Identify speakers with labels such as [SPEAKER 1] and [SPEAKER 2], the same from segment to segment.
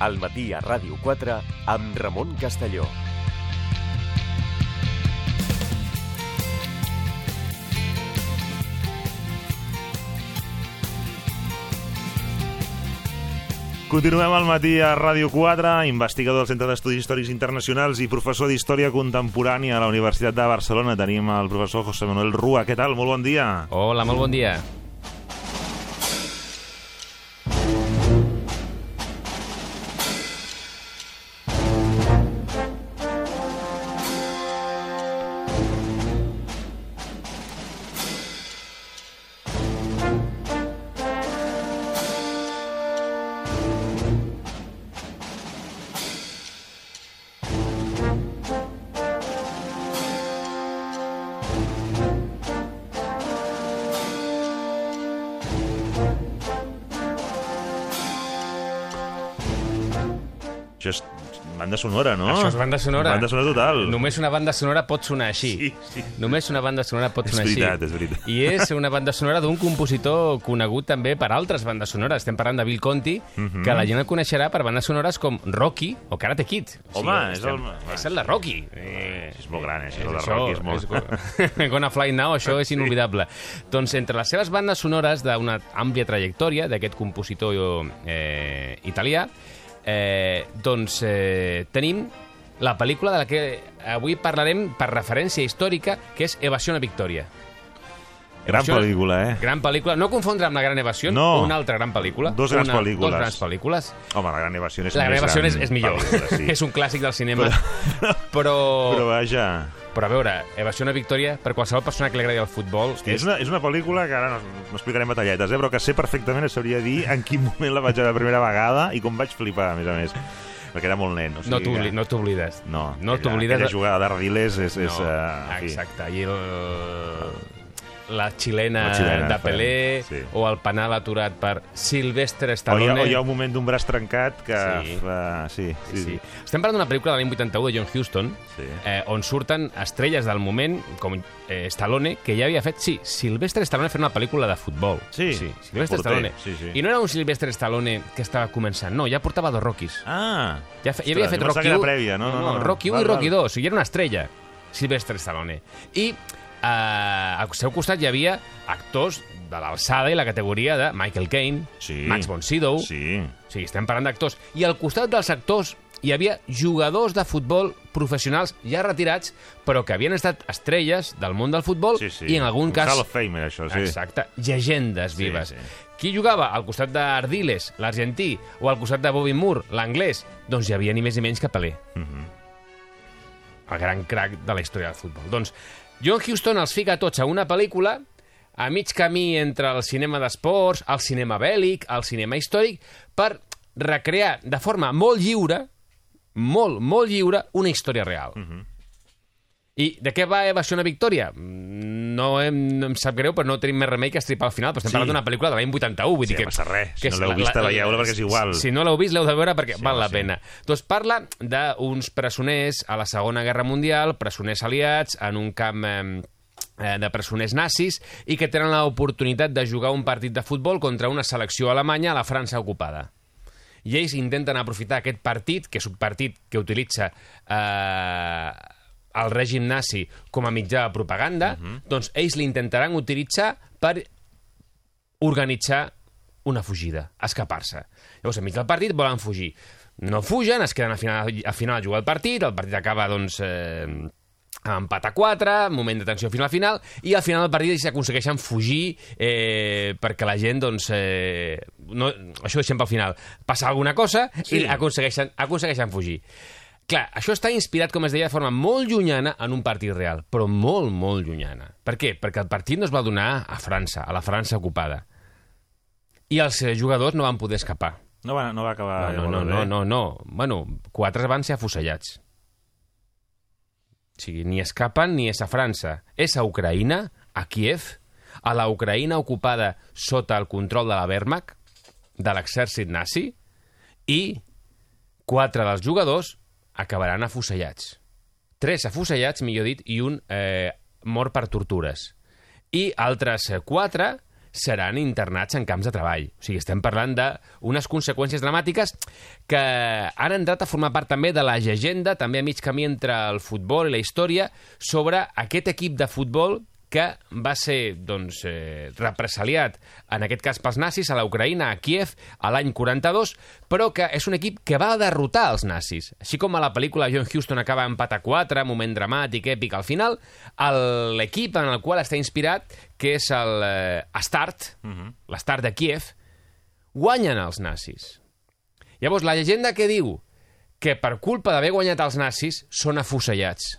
[SPEAKER 1] al matí a Ràdio 4 amb Ramon Castelló.
[SPEAKER 2] Continuem al matí a Ràdio 4, investigador del Centre d'Estudis Històrics Internacionals i professor d'Història Contemporània a la Universitat de Barcelona. Tenim el professor José Manuel Rua. Què tal? Molt bon dia.
[SPEAKER 3] Hola, molt bon dia.
[SPEAKER 2] Sonora, no?
[SPEAKER 3] Això és banda sonora.
[SPEAKER 2] Banda sonora total.
[SPEAKER 3] Només una banda sonora pot sonar així.
[SPEAKER 2] Sí, sí.
[SPEAKER 3] Només una banda sonora pot
[SPEAKER 2] És
[SPEAKER 3] sonar
[SPEAKER 2] veritat,
[SPEAKER 3] així.
[SPEAKER 2] és veritat.
[SPEAKER 3] I és una banda sonora d'un compositor conegut també per altres bandes sonores. Estem parlant de Bill Conti,
[SPEAKER 2] Mhm.
[SPEAKER 3] que la gent el coneixerà per bandes sonores com Rocky o Karate Kid. O
[SPEAKER 2] Home, és
[SPEAKER 3] estem-
[SPEAKER 2] el-
[SPEAKER 3] És el de Rocky. Eh,
[SPEAKER 2] És molt gran, eh? Això, el de Rocky és molt...
[SPEAKER 3] és... Gonna Fly Now, això és inolvidable. Doncs entre les seves bandes sonores d'una àmplia trajectòria d'aquest compositor eh, italià, eh, doncs eh, tenim la pel·lícula de la que avui parlarem per referència històrica, que és Evasione Victoria.
[SPEAKER 2] Gran
[SPEAKER 3] Això-
[SPEAKER 2] pel·lícula, eh?
[SPEAKER 3] Gran pel·lícula. No confondre amb La Gran Evasió,
[SPEAKER 2] No.
[SPEAKER 3] una altra gran pel·lícula.
[SPEAKER 2] Dos grans
[SPEAKER 3] una,
[SPEAKER 2] pel·lícules.
[SPEAKER 3] Dos grans pel·lícules.
[SPEAKER 2] Home, la Gran Evasió és
[SPEAKER 3] La Gran Evasió és,
[SPEAKER 2] gran
[SPEAKER 3] és millor.
[SPEAKER 2] pel·lícula, sí.
[SPEAKER 3] és un clàssic del cinema.
[SPEAKER 2] Però,
[SPEAKER 3] Però,
[SPEAKER 2] però vaja...
[SPEAKER 3] però a veure, Evasione Victoria, per qualsevol persona que li agradi el futbol,
[SPEAKER 2] És una, és una pel·lícula que ara no, no explicarem batalletes, eh? però que sé perfectament, sabria dir en quin moment la vaig veure la primera vegada i com vaig flipar, a més a més. Perquè era molt nen. O sigui
[SPEAKER 3] no t'obli-
[SPEAKER 2] que-
[SPEAKER 3] no t'oblides.
[SPEAKER 2] No,
[SPEAKER 3] no
[SPEAKER 2] aquella-
[SPEAKER 3] t'oblides
[SPEAKER 2] Aquella jugada d'Ardiles és... és
[SPEAKER 3] no,
[SPEAKER 2] uh,
[SPEAKER 3] exacte. I el, la xilena,
[SPEAKER 2] La xilena,
[SPEAKER 3] de Pelé,
[SPEAKER 2] sí.
[SPEAKER 3] o el penal aturat per Sylvester
[SPEAKER 2] O hi, ha,
[SPEAKER 3] Stallone.
[SPEAKER 2] o hi ha un moment d'un braç trencat que...
[SPEAKER 3] Sí.
[SPEAKER 2] fa- sí, sí,
[SPEAKER 3] Sí,
[SPEAKER 2] sí.
[SPEAKER 3] Estem parlant d'una pel·lícula de l'any 81 de John Huston,
[SPEAKER 2] Sí.
[SPEAKER 3] eh, on surten estrelles del moment, com eh, Stallone, que ja havia fet... Sí, Sylvester Stallone fent una pel·lícula de futbol.
[SPEAKER 2] Sí,
[SPEAKER 3] sí Sylvester Stallone.
[SPEAKER 2] sí, sí.
[SPEAKER 3] I no era un Sylvester Stallone que estava començant, no, ja portava dos Rockies.
[SPEAKER 2] Ah!
[SPEAKER 3] Ja, fe, ja havia fet Rocky
[SPEAKER 2] que
[SPEAKER 3] 1...
[SPEAKER 2] era prèvia, no, no, no.
[SPEAKER 3] Rocky 1
[SPEAKER 2] Val,
[SPEAKER 3] i Rocky
[SPEAKER 2] val.
[SPEAKER 3] 2, i era una estrella, Sylvester Stallone. I eh, al seu costat hi havia actors de l'alçada i la categoria de Michael Caine,
[SPEAKER 2] Sí.
[SPEAKER 3] Max von Sydow...
[SPEAKER 2] Sí.
[SPEAKER 3] O sigui, estem parlant d'actors. I al costat dels actors hi havia jugadors de futbol professionals ja retirats, però que havien estat estrelles del món del futbol
[SPEAKER 2] Sí, sí.
[SPEAKER 3] i en algun
[SPEAKER 2] Un
[SPEAKER 3] cas...
[SPEAKER 2] Hall of Fame, això, sí.
[SPEAKER 3] Exacte, llegendes
[SPEAKER 2] Sí,
[SPEAKER 3] vives.
[SPEAKER 2] sí.
[SPEAKER 3] Qui jugava al costat d'Ardiles, l'argentí, o al costat de Bobby Moore, l'anglès? Doncs hi havia ni més ni menys que Pelé.
[SPEAKER 2] Mhm.
[SPEAKER 3] El gran crack de la història del futbol. Doncs John Huston els fica tots a una pel·lícula a mig camí entre el cinema d'esports, el cinema bèl·lic, el cinema històric, per recrear de forma molt lliure, molt, molt lliure, una història real. I de què va Evasió una victòria? Mm, No em, no em sap greu, però no tenim més remei que estripar al final, però estem
[SPEAKER 2] Sí.
[SPEAKER 3] parlant d'una pel·lícula de l'any 81, vull
[SPEAKER 2] Sí,
[SPEAKER 3] dir que...
[SPEAKER 2] passa res. Si
[SPEAKER 3] que
[SPEAKER 2] no
[SPEAKER 3] és
[SPEAKER 2] l'heu
[SPEAKER 3] la-
[SPEAKER 2] vista,
[SPEAKER 3] la-
[SPEAKER 2] veieu-la perquè és igual.
[SPEAKER 3] Si no l'heu vist, l'heu de veure perquè
[SPEAKER 2] Sí,
[SPEAKER 3] val la
[SPEAKER 2] sí.
[SPEAKER 3] pena. Doncs parla d'uns presoners a la Segona Guerra Mundial, presoners aliats, en un camp eh, eh, de presoners nazis i que tenen l'oportunitat de jugar un partit de futbol contra una selecció alemanya a la França ocupada. I ells intenten aprofitar aquest partit, que és un partit que utilitza eh, el règim nazi com a mitjà de propaganda, doncs ells l'intentaran utilitzar per organitzar una fugida, escapar-se. Llavors, enmig del partit volen fugir. No fugen, es queden a final, a final a jugar el partit, el partit acaba, doncs, eh, empat a 4, moment de tensió final a final, i al final del partit ells aconsegueixen fugir eh, perquè la gent, doncs, eh, no, això ho deixem pel final, passa alguna cosa
[SPEAKER 2] Sí.
[SPEAKER 3] i aconsegueixen, aconsegueixen fugir. Clar, això està inspirat, com es deia, de forma molt llunyana en un partit real, però molt, molt llunyana. Per què? Perquè el partit no es va donar a França, a la França ocupada. I els eh, jugadors no van poder escapar.
[SPEAKER 2] No va, no va acabar...
[SPEAKER 3] No, no, no, no, no. Bueno, quatre van ser afusellats. O sigui, ni escapen ni és a França. És a Ucraïna, a Kiev, a la Ucraïna ocupada sota el control de la Wehrmacht, de l'exèrcit nazi, i quatre dels jugadors acabaran afusellats. Tres afusellats, millor dit, i un eh, mort per tortures. I altres eh, quatre seran internats en camps de treball. O sigui, estem parlant d'unes conseqüències dramàtiques que han entrat a formar part també de la llegenda, també a mig camí entre el futbol i la història, sobre aquest equip de futbol que va ser doncs, eh, represaliat, en aquest cas pels nazis, a la Ucraïna, a Kiev, a l'any 42, però que és un equip que va derrotar els nazis. Així com a la pel·lícula John Huston acaba empat a 4, moment dramàtic, èpic al final, l'equip en el qual està inspirat, que és el eh, Astart, uh -huh. l'Astart de Kiev, guanyen els nazis. Llavors, la llegenda que diu que per culpa d'haver guanyat els nazis són afusellats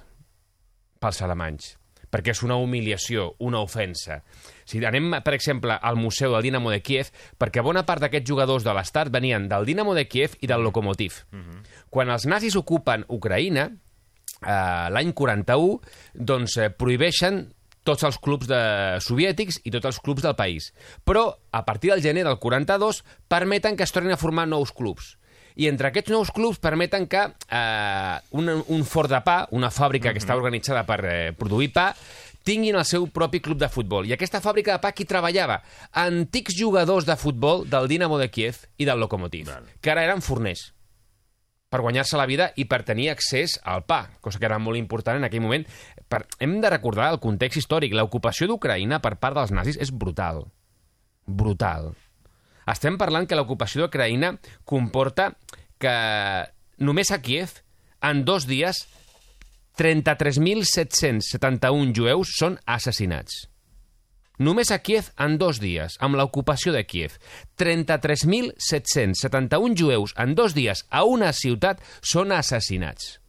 [SPEAKER 3] pels alemanys perquè és una humiliació, una ofensa. Si anem, per exemple, al museu del Dinamo de Kiev, perquè bona part d'aquests jugadors de l'Estat venien del Dinamo de Kiev i del Lokomotiv. Quan els nazis ocupen Ucraïna, eh, l'any 41, doncs eh, prohibeixen tots els clubs de soviètics i tots els clubs del país. Però, a partir del gener del 42, permeten que es tornin a formar nous clubs. I entre aquests nous clubs permeten que eh, un, un forn de pa, una fàbrica que està organitzada per eh, produir pa, tinguin el seu propi club de futbol. I aquesta fàbrica de pa qui treballava? Antics jugadors de futbol del Dinamo de Kiev i del Lokomotiv, que ara eren forners per guanyar-se la vida i per tenir accés al pa, cosa que era molt important en aquell moment. Per... Hem de recordar el context històric. L'ocupació d'Ucraïna per part dels nazis és brutal. Brutal. Estem parlant que l'ocupació d'Ucraïna comporta que només a Kiev, en dos dies, 33.771 jueus són assassinats. Només a Kiev en dos dies, amb l'ocupació de Kiev. 33.771 jueus en dos dies a una ciutat són assassinats.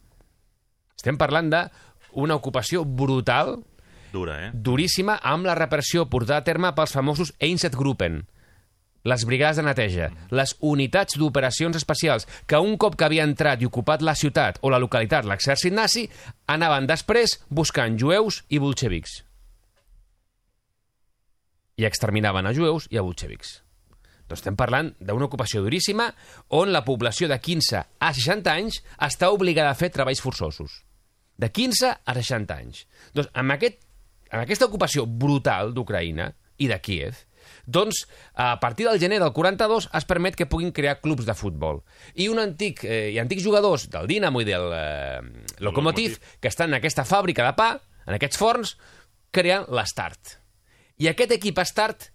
[SPEAKER 3] Estem parlant d'una ocupació brutal,
[SPEAKER 2] Dura, eh?
[SPEAKER 3] duríssima, amb la repressió portada a terme pels famosos Einsatzgruppen, les brigades de neteja, les unitats d'operacions especials, que un cop que havia entrat i ocupat la ciutat o la localitat l'exèrcit nazi, anaven després buscant jueus i bolxevics i exterminaven a jueus i a bolxevics. Doncs estem parlant d'una ocupació duríssima on la població de 15 a 60 anys està obligada a fer treballs forçosos. De 15 a 60 anys. Doncs amb, aquest, amb aquesta ocupació brutal d'Ucraïna i de Kiev, doncs a partir del gener del 42 es permet que puguin crear clubs de futbol. I un antic, eh, i antics jugadors del Dinamo i del eh, Lokomotiv, que estan en aquesta fàbrica de pa, en aquests forns, creen l'Start. I aquest equip Start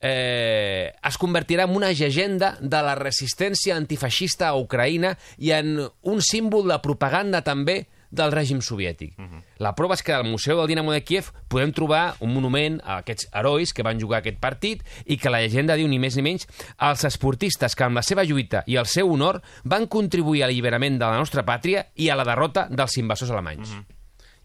[SPEAKER 3] eh, es convertirà en una llegenda de la resistència antifeixista a Ucraïna i en un símbol de propaganda també del règim soviètic. Uh -huh. La prova és que al Museu del Dinamo de Kiev podem trobar un monument a aquests herois que van jugar aquest partit i que la llegenda diu ni més ni menys als esportistes que amb la seva lluita i el seu honor van contribuir a l'alliberament de la nostra pàtria i a la derrota dels invasors alemanys. Uh -huh.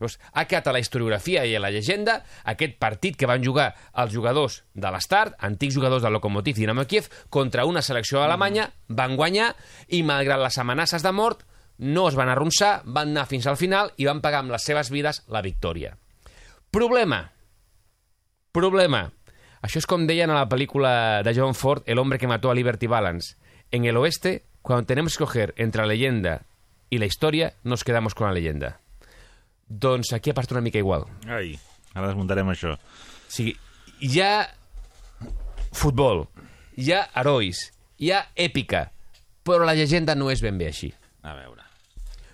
[SPEAKER 3] Llavors, ha quedat a la historiografia i a la llegenda aquest partit que van jugar els jugadors de l'Estart, antics jugadors del Lokomotiv Dinamo Kiev, contra una selecció alemanya, van guanyar i, malgrat les amenaces de mort, no es van arronsar, van anar fins al final i van pagar amb les seves vides la victòria. Problema. Problema. Això és com deien a la pel·lícula de John Ford, El hombre que mató a Liberty Balance. En el oeste, cuando tenemos que escoger entre la leyenda y la historia, nos quedamos con la leyenda. Doncs aquí ha passat una mica igual.
[SPEAKER 2] Ai, ara desmuntarem això.
[SPEAKER 3] O sigui, hi ha futbol, hi ha herois, hi ha èpica, però la llegenda no és ben bé així.
[SPEAKER 2] A veure.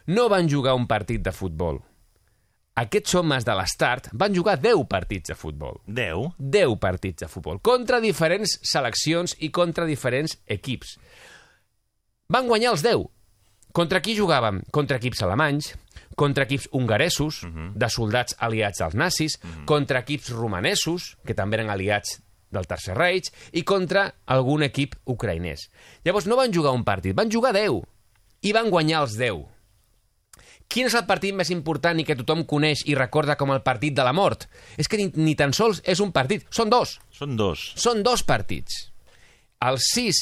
[SPEAKER 3] No van jugar un partit de futbol. Aquests homes de l'Estart van jugar 10 partits de futbol.
[SPEAKER 2] 10?
[SPEAKER 3] 10 partits de futbol, contra diferents seleccions i contra diferents equips. Van guanyar els 10. Contra qui jugàvem? Contra equips alemanys, contra equips hongaresos, uh -huh. de soldats aliats als nazis, uh -huh. contra equips romanesos, que també eren aliats del Tercer Reich, i contra algun equip ucraïnès. Llavors no van jugar un partit, van jugar 10, i van guanyar els 10. Quin és el partit més important i que tothom coneix i recorda com el partit de la mort? És que ni, ni tan sols és un partit, són dos.
[SPEAKER 2] Són dos.
[SPEAKER 3] Són dos partits. El 6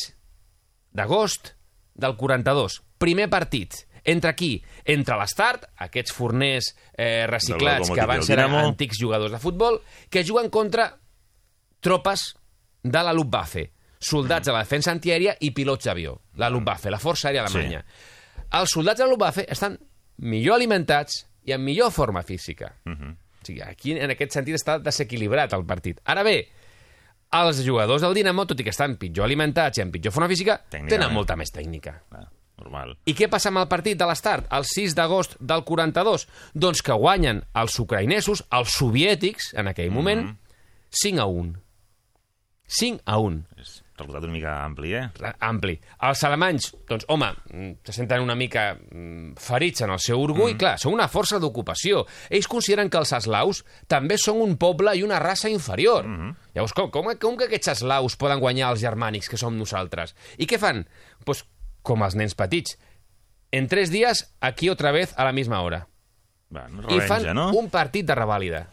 [SPEAKER 3] d'agost del 42, primer partit. Entre qui? Entre l'Estart, aquests forners eh, reciclats que van
[SPEAKER 2] Lokomotiv
[SPEAKER 3] ser
[SPEAKER 2] del Dinamo.
[SPEAKER 3] antics jugadors de futbol, que juguen contra tropes de la Luftwaffe, soldats de la defensa antiaèria i pilots d'avió. La Luftwaffe, la Força Aèria Alemanya. Sí. Els soldats de la Luftwaffe estan millor alimentats i en millor forma física. Uh -huh. o sigui, aquí, en aquest sentit, està desequilibrat el partit. Ara bé, Els jugadors del Dinamo, tot i que estan pitjor alimentats i amb pitjor forma física, tenen molta més tècnica.
[SPEAKER 2] Ah, normal.
[SPEAKER 3] I què passa amb el partit de l'Start, el 6 d'agost del 42? Doncs que guanyen els ucraïnesos, els soviètics, en aquell moment,
[SPEAKER 2] Mhm.
[SPEAKER 3] 5 a 1. 5 a 1.
[SPEAKER 2] És resultat una mica ampli, eh?
[SPEAKER 3] ampli. Els alemanys, doncs, home, mm, se senten una mica mm, ferits en el seu orgull. Mm. Clar, són una força d'ocupació. Ells consideren que els eslaus també són un poble i una raça inferior. Mm. Llavors, com, com, com que aquests eslaus poden guanyar els germànics, que som nosaltres? I què fan? Pues, com els nens petits. En tres dies, aquí otra vez a la misma hora.
[SPEAKER 2] Bueno,
[SPEAKER 3] I
[SPEAKER 2] revenja,
[SPEAKER 3] fan
[SPEAKER 2] no?
[SPEAKER 3] un partit de revàlida.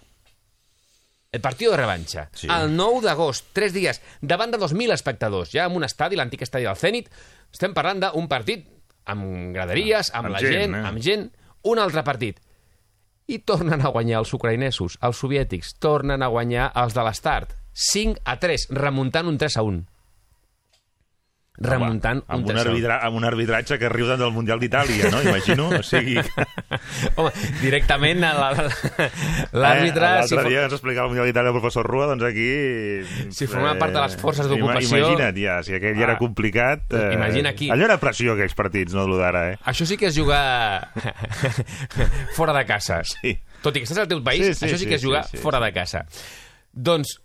[SPEAKER 3] El partit de revanxa.
[SPEAKER 2] Sí.
[SPEAKER 3] El 9 d'agost, tres dies, davant de 2.000 espectadors, ja en un estadi, l'antic estadi del Zenit, estem parlant d'un partit amb graderies, amb,
[SPEAKER 2] Amb
[SPEAKER 3] la
[SPEAKER 2] gent,
[SPEAKER 3] gent,
[SPEAKER 2] eh?
[SPEAKER 3] amb gent, un altre partit. I tornen a guanyar els ucraïnesos, els soviètics, tornen a guanyar els de l'Estart. 5 a 3, remuntant un 3 a 1. Remuntant
[SPEAKER 2] Home, amb,
[SPEAKER 3] un
[SPEAKER 2] un
[SPEAKER 3] 3 a 1.
[SPEAKER 2] arbitra, amb un arbitratge que riu del Mundial d'Itàlia, no? Imagino. O sigui...
[SPEAKER 3] Home, directament la- la- l'àrbitre...
[SPEAKER 2] Eh,
[SPEAKER 3] si
[SPEAKER 2] L'altre
[SPEAKER 3] fo-
[SPEAKER 2] dia ens explicava el Mundial d'Itàlia el professor Rua, doncs aquí...
[SPEAKER 3] Si formava part de les forces d'ocupació-
[SPEAKER 2] Imagina't, ja, si aquell ja era
[SPEAKER 3] Ah,
[SPEAKER 2] complicat... Eh,
[SPEAKER 3] imagina aquí.
[SPEAKER 2] Allò era pressió, aquells partits, no, d'ara, eh?
[SPEAKER 3] Això sí que és jugar fora de casa.
[SPEAKER 2] Sí.
[SPEAKER 3] Tot i que estàs al teu país,
[SPEAKER 2] Sí, sí,
[SPEAKER 3] això sí
[SPEAKER 2] sí,
[SPEAKER 3] que és jugar
[SPEAKER 2] sí, sí,
[SPEAKER 3] fora de casa. Doncs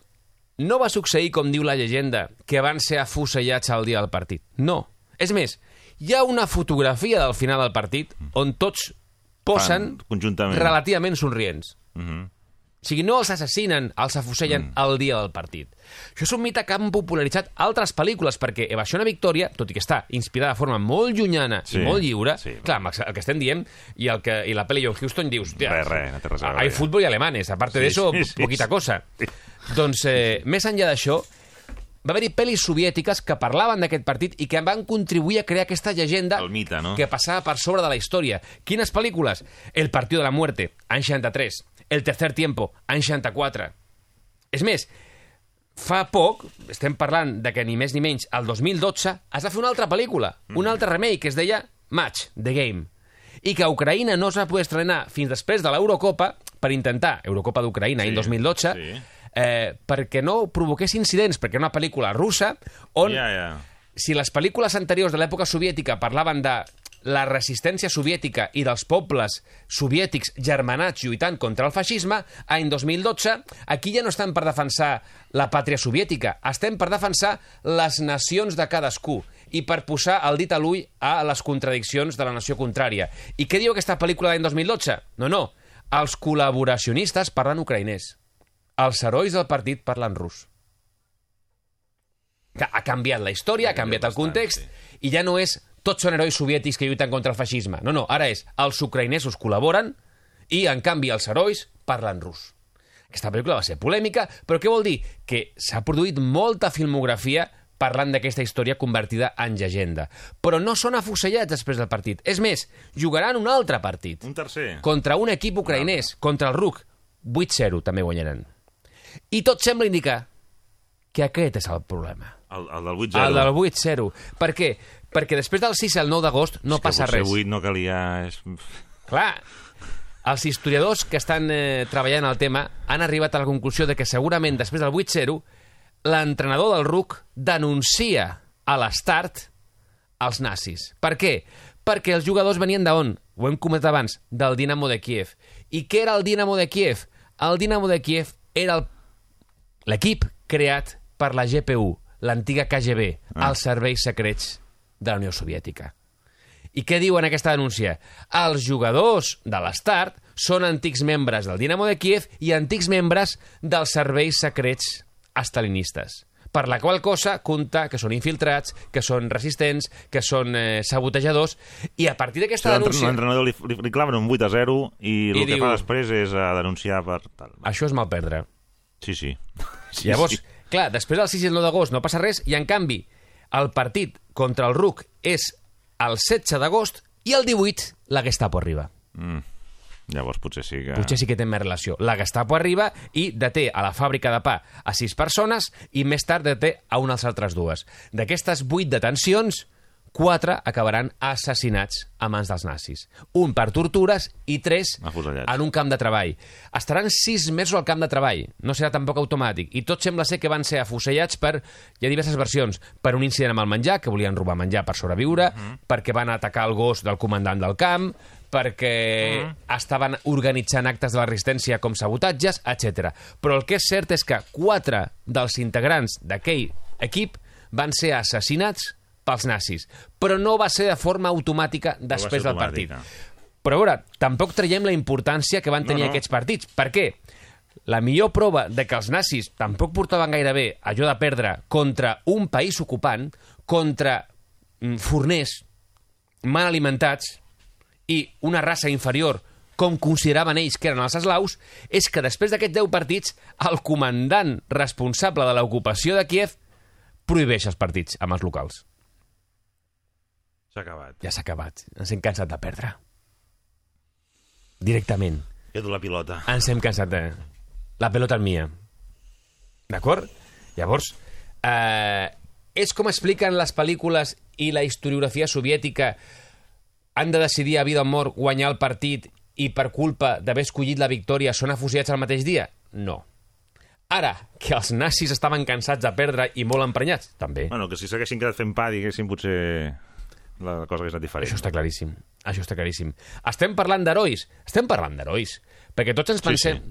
[SPEAKER 3] no va succeir, com diu la llegenda, que van ser afusellats al dia del partit. No. És més, hi ha una fotografia del final del partit on tots posen
[SPEAKER 2] Fan conjuntament.
[SPEAKER 3] relativament somrients.
[SPEAKER 2] Mhm.
[SPEAKER 3] O sigui, no els assassinen, els afusellen mm. el dia del partit. Això és un mite que han popularitzat altres pel·lícules, perquè Evasión a Victòria, tot i que està inspirada de forma molt llunyana
[SPEAKER 2] Sí,
[SPEAKER 3] i molt lliure,
[SPEAKER 2] sí.
[SPEAKER 3] clar, el que estem dient, i, el que, i la pel·li John Huston dius,
[SPEAKER 2] Res, res, no té res a veure,
[SPEAKER 3] hay
[SPEAKER 2] ja.
[SPEAKER 3] fútbol y alemanes, aparte
[SPEAKER 2] Sí,
[SPEAKER 3] de eso,
[SPEAKER 2] sí, sí,
[SPEAKER 3] poquita
[SPEAKER 2] sí.
[SPEAKER 3] cosa. Doncs, eh, més enllà d'això, va haver-hi pel·lis soviètiques que parlaven d'aquest partit i que van contribuir a crear aquesta llegenda
[SPEAKER 2] El mite, no?
[SPEAKER 3] que passava per sobre de la història. Quines pel·lícules? El Partido de la Muerte, any 63. El Tercer Tiempo, any 64. És més, fa poc, estem parlant de que ni més ni menys, el 2012, es va fer una altra pel·lícula,
[SPEAKER 2] Mm.
[SPEAKER 3] un altre remake, que es deia Match, The Game, i que a Ucraïna no es va poder estrenar fins després de l'Eurocopa per intentar, Eurocopa d'Ucraïna,
[SPEAKER 2] Sí,
[SPEAKER 3] any 2012,
[SPEAKER 2] sí.
[SPEAKER 3] Eh, perquè no provoqués incidents, perquè era una pel·lícula russa on
[SPEAKER 2] Ja, ja.
[SPEAKER 3] si les pel·lícules anteriors de l'època soviètica parlaven de la resistència soviètica i dels pobles soviètics germanats lluitant contra el feixisme, any 2012, aquí ja no estem per defensar la pàtria soviètica, estem per defensar les nacions de cadascú i per posar el dit a l'ull a les contradiccions de la nació contrària. I què diu aquesta pel·lícula d'any 2012? No, no, els col·laboracionistes parlen ucraïnès, els herois del partit parlen rus. Que ha canviat la història, ha canviat el context, i ja no és tots són herois soviètics que lluiten contra el feixisme. No, no, ara és els ucraïnesos col·laboren i, en canvi, els herois parlen rus. Aquesta pel·lícula va ser polèmica, però què vol dir? Que s'ha produït molta filmografia parlant d'aquesta història convertida en llegenda. Però no són afusellats després del partit. És més, jugaran un altre partit
[SPEAKER 2] Un tercer.
[SPEAKER 3] contra un equip ucraïnès, contra el RUC. 8-0 també guanyaran. I tot sembla indicar que aquest és el problema.
[SPEAKER 2] El, el del 8-0.
[SPEAKER 3] El del 8-0. Per què? Perquè després del 6 al 9 d'agost no
[SPEAKER 2] És
[SPEAKER 3] passa res.
[SPEAKER 2] 8 no calia... És...
[SPEAKER 3] Clar, els historiadors que estan eh, treballant el tema han arribat a la conclusió de que segurament després del 8-0 l'entrenador del RUC denuncia a l'Start als nazis. Per què? Perquè els jugadors venien d'on? Ho hem comentat abans, del Dinamo de Kiev. I què era el Dinamo de Kiev? El Dinamo de Kiev era el- l'equip creat per la GPU, l'antiga KGB,
[SPEAKER 2] Ah.
[SPEAKER 3] els serveis secrets de la Unió Soviètica. I què diuen aquesta denúncia? Els jugadors de l'Start són antics membres del Dinamo de Kiev i antics membres dels serveis secrets estalinistes. Per la qual cosa compta que són infiltrats, que són resistents, que són eh, sabotejadors, i a partir d'aquesta denúncia...
[SPEAKER 2] L'entrenador li, li, li claven un 8 a 0 i, el
[SPEAKER 3] I
[SPEAKER 2] que
[SPEAKER 3] diu-
[SPEAKER 2] fa després és a denunciar per tal.
[SPEAKER 3] Això és mal perdre.
[SPEAKER 2] Sí, sí. sí
[SPEAKER 3] Llavors,
[SPEAKER 2] sí.
[SPEAKER 3] clar, després del 6 i el 9 d'agost no passa res, i en canvi, el partit contra el RUC és el 16 d'agost i el 18 la Gestapo arriba.
[SPEAKER 2] Mm. Llavors potser sí que...
[SPEAKER 3] Potser sí que té més relació. La Gestapo arriba i deté a la fàbrica de pa a sis persones i més tard deté a unes altres dues. D'aquestes vuit detencions, quatre acabaran assassinats a mans dels nazis. Un per tortures i tres
[SPEAKER 2] Afusellats.
[SPEAKER 3] en un camp de treball. Estaran sis mesos al camp de treball, no serà tampoc automàtic, i tot sembla ser que van ser afusellats per, hi ha diverses versions, per un incident amb el menjar, que volien robar menjar per sobreviure, perquè van atacar el gos del comandant del camp, perquè estaven organitzant actes de la resistència com sabotatges, etc. Però el que és cert és que quatre dels integrants d'aquell equip van ser assassinats pels nazis, però no va ser de forma automàtica després
[SPEAKER 2] ser
[SPEAKER 3] del partit. Però a veure, tampoc traiem la importància que van tenir
[SPEAKER 2] No, no.
[SPEAKER 3] aquests partits. Per què? La millor prova de que els nazis tampoc portaven gaire bé allò de perdre contra un país ocupant, contra mm, forners mal alimentats i una raça inferior com consideraven ells que eren els eslaus, és que després d'aquests 10 partits, el comandant responsable de l'ocupació de Kiev prohibeix els partits amb els locals.
[SPEAKER 2] S'ha acabat.
[SPEAKER 3] Ja s'ha acabat. Ens hem cansat de perdre. Directament.
[SPEAKER 2] Quedo la pilota.
[SPEAKER 3] Ens hem cansat de... La pelota és mia. D'acord? Llavors, eh, és com expliquen les pel·lícules i la historiografia soviètica han de decidir a vida o mort guanyar el partit i per culpa d'haver escollit la victòria són afusellats el mateix dia? No. Ara, que els nazis estaven cansats de perdre i molt emprenyats, també.
[SPEAKER 2] Bueno, que si s'haguessin quedat fent pa, diguéssim, potser la cosa hagués anat diferent.
[SPEAKER 3] Això està claríssim. Això està claríssim. Estem parlant d'herois. Estem parlant d'herois. Perquè tots ens
[SPEAKER 2] Sí,
[SPEAKER 3] pensem...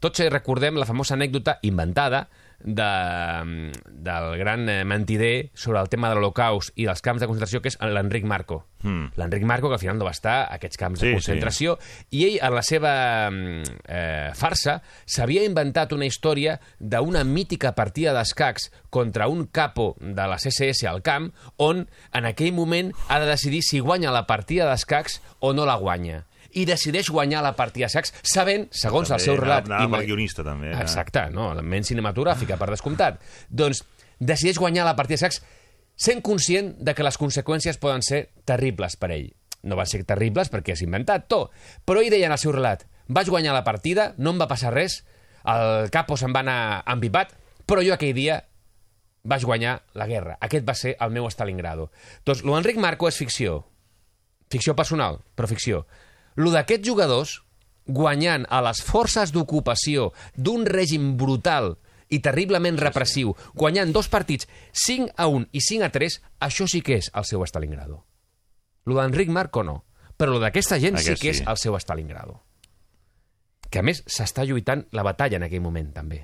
[SPEAKER 3] Tots recordem la famosa anècdota inventada de, del gran eh, mentider sobre el tema de l'Holocaust i dels camps de concentració, que és l'Enric Marco.
[SPEAKER 2] Mm.
[SPEAKER 3] L'Enric Marco, que al final no va estar a aquests camps
[SPEAKER 2] Sí,
[SPEAKER 3] de concentració, i ell, en la seva mm, eh, farsa, s'havia inventat una història d'una mítica partida d'escacs contra un capo de la CSS al camp, on en aquell moment ha de decidir si guanya la partida d'escacs o no la guanya i decideix guanyar la partida d'escacs sabent, segons el
[SPEAKER 2] També
[SPEAKER 3] seu relat...
[SPEAKER 2] Anava, anava pel guionista, també. eh?
[SPEAKER 3] Exacte, no, la ment cinematogràfica, per descomptat. Doncs decideix guanyar la partida de sex sent conscient de que les conseqüències poden ser terribles per ell. No van ser terribles perquè has inventat tot, però ell deia en el seu relat vaig guanyar la partida, no em va passar res, el capo se'n va anar empipat, però jo aquell dia vaig guanyar la guerra. Aquest va ser el meu Stalingrado. Doncs l'Enric Marco és ficció. Ficció personal, però ficció. Lo d'aquests jugadors guanyant a les forces d'ocupació d'un règim brutal i terriblement repressiu, guanyant dos partits 5 a 1 i 5 a 3, això sí que és el seu Stalingrado. Lo d'Enric Marco no, però lo d'aquesta gent sí
[SPEAKER 2] Aquest
[SPEAKER 3] que és
[SPEAKER 2] sí.
[SPEAKER 3] el seu Stalingrado. Que a més s'està lluitant la batalla en aquell moment també.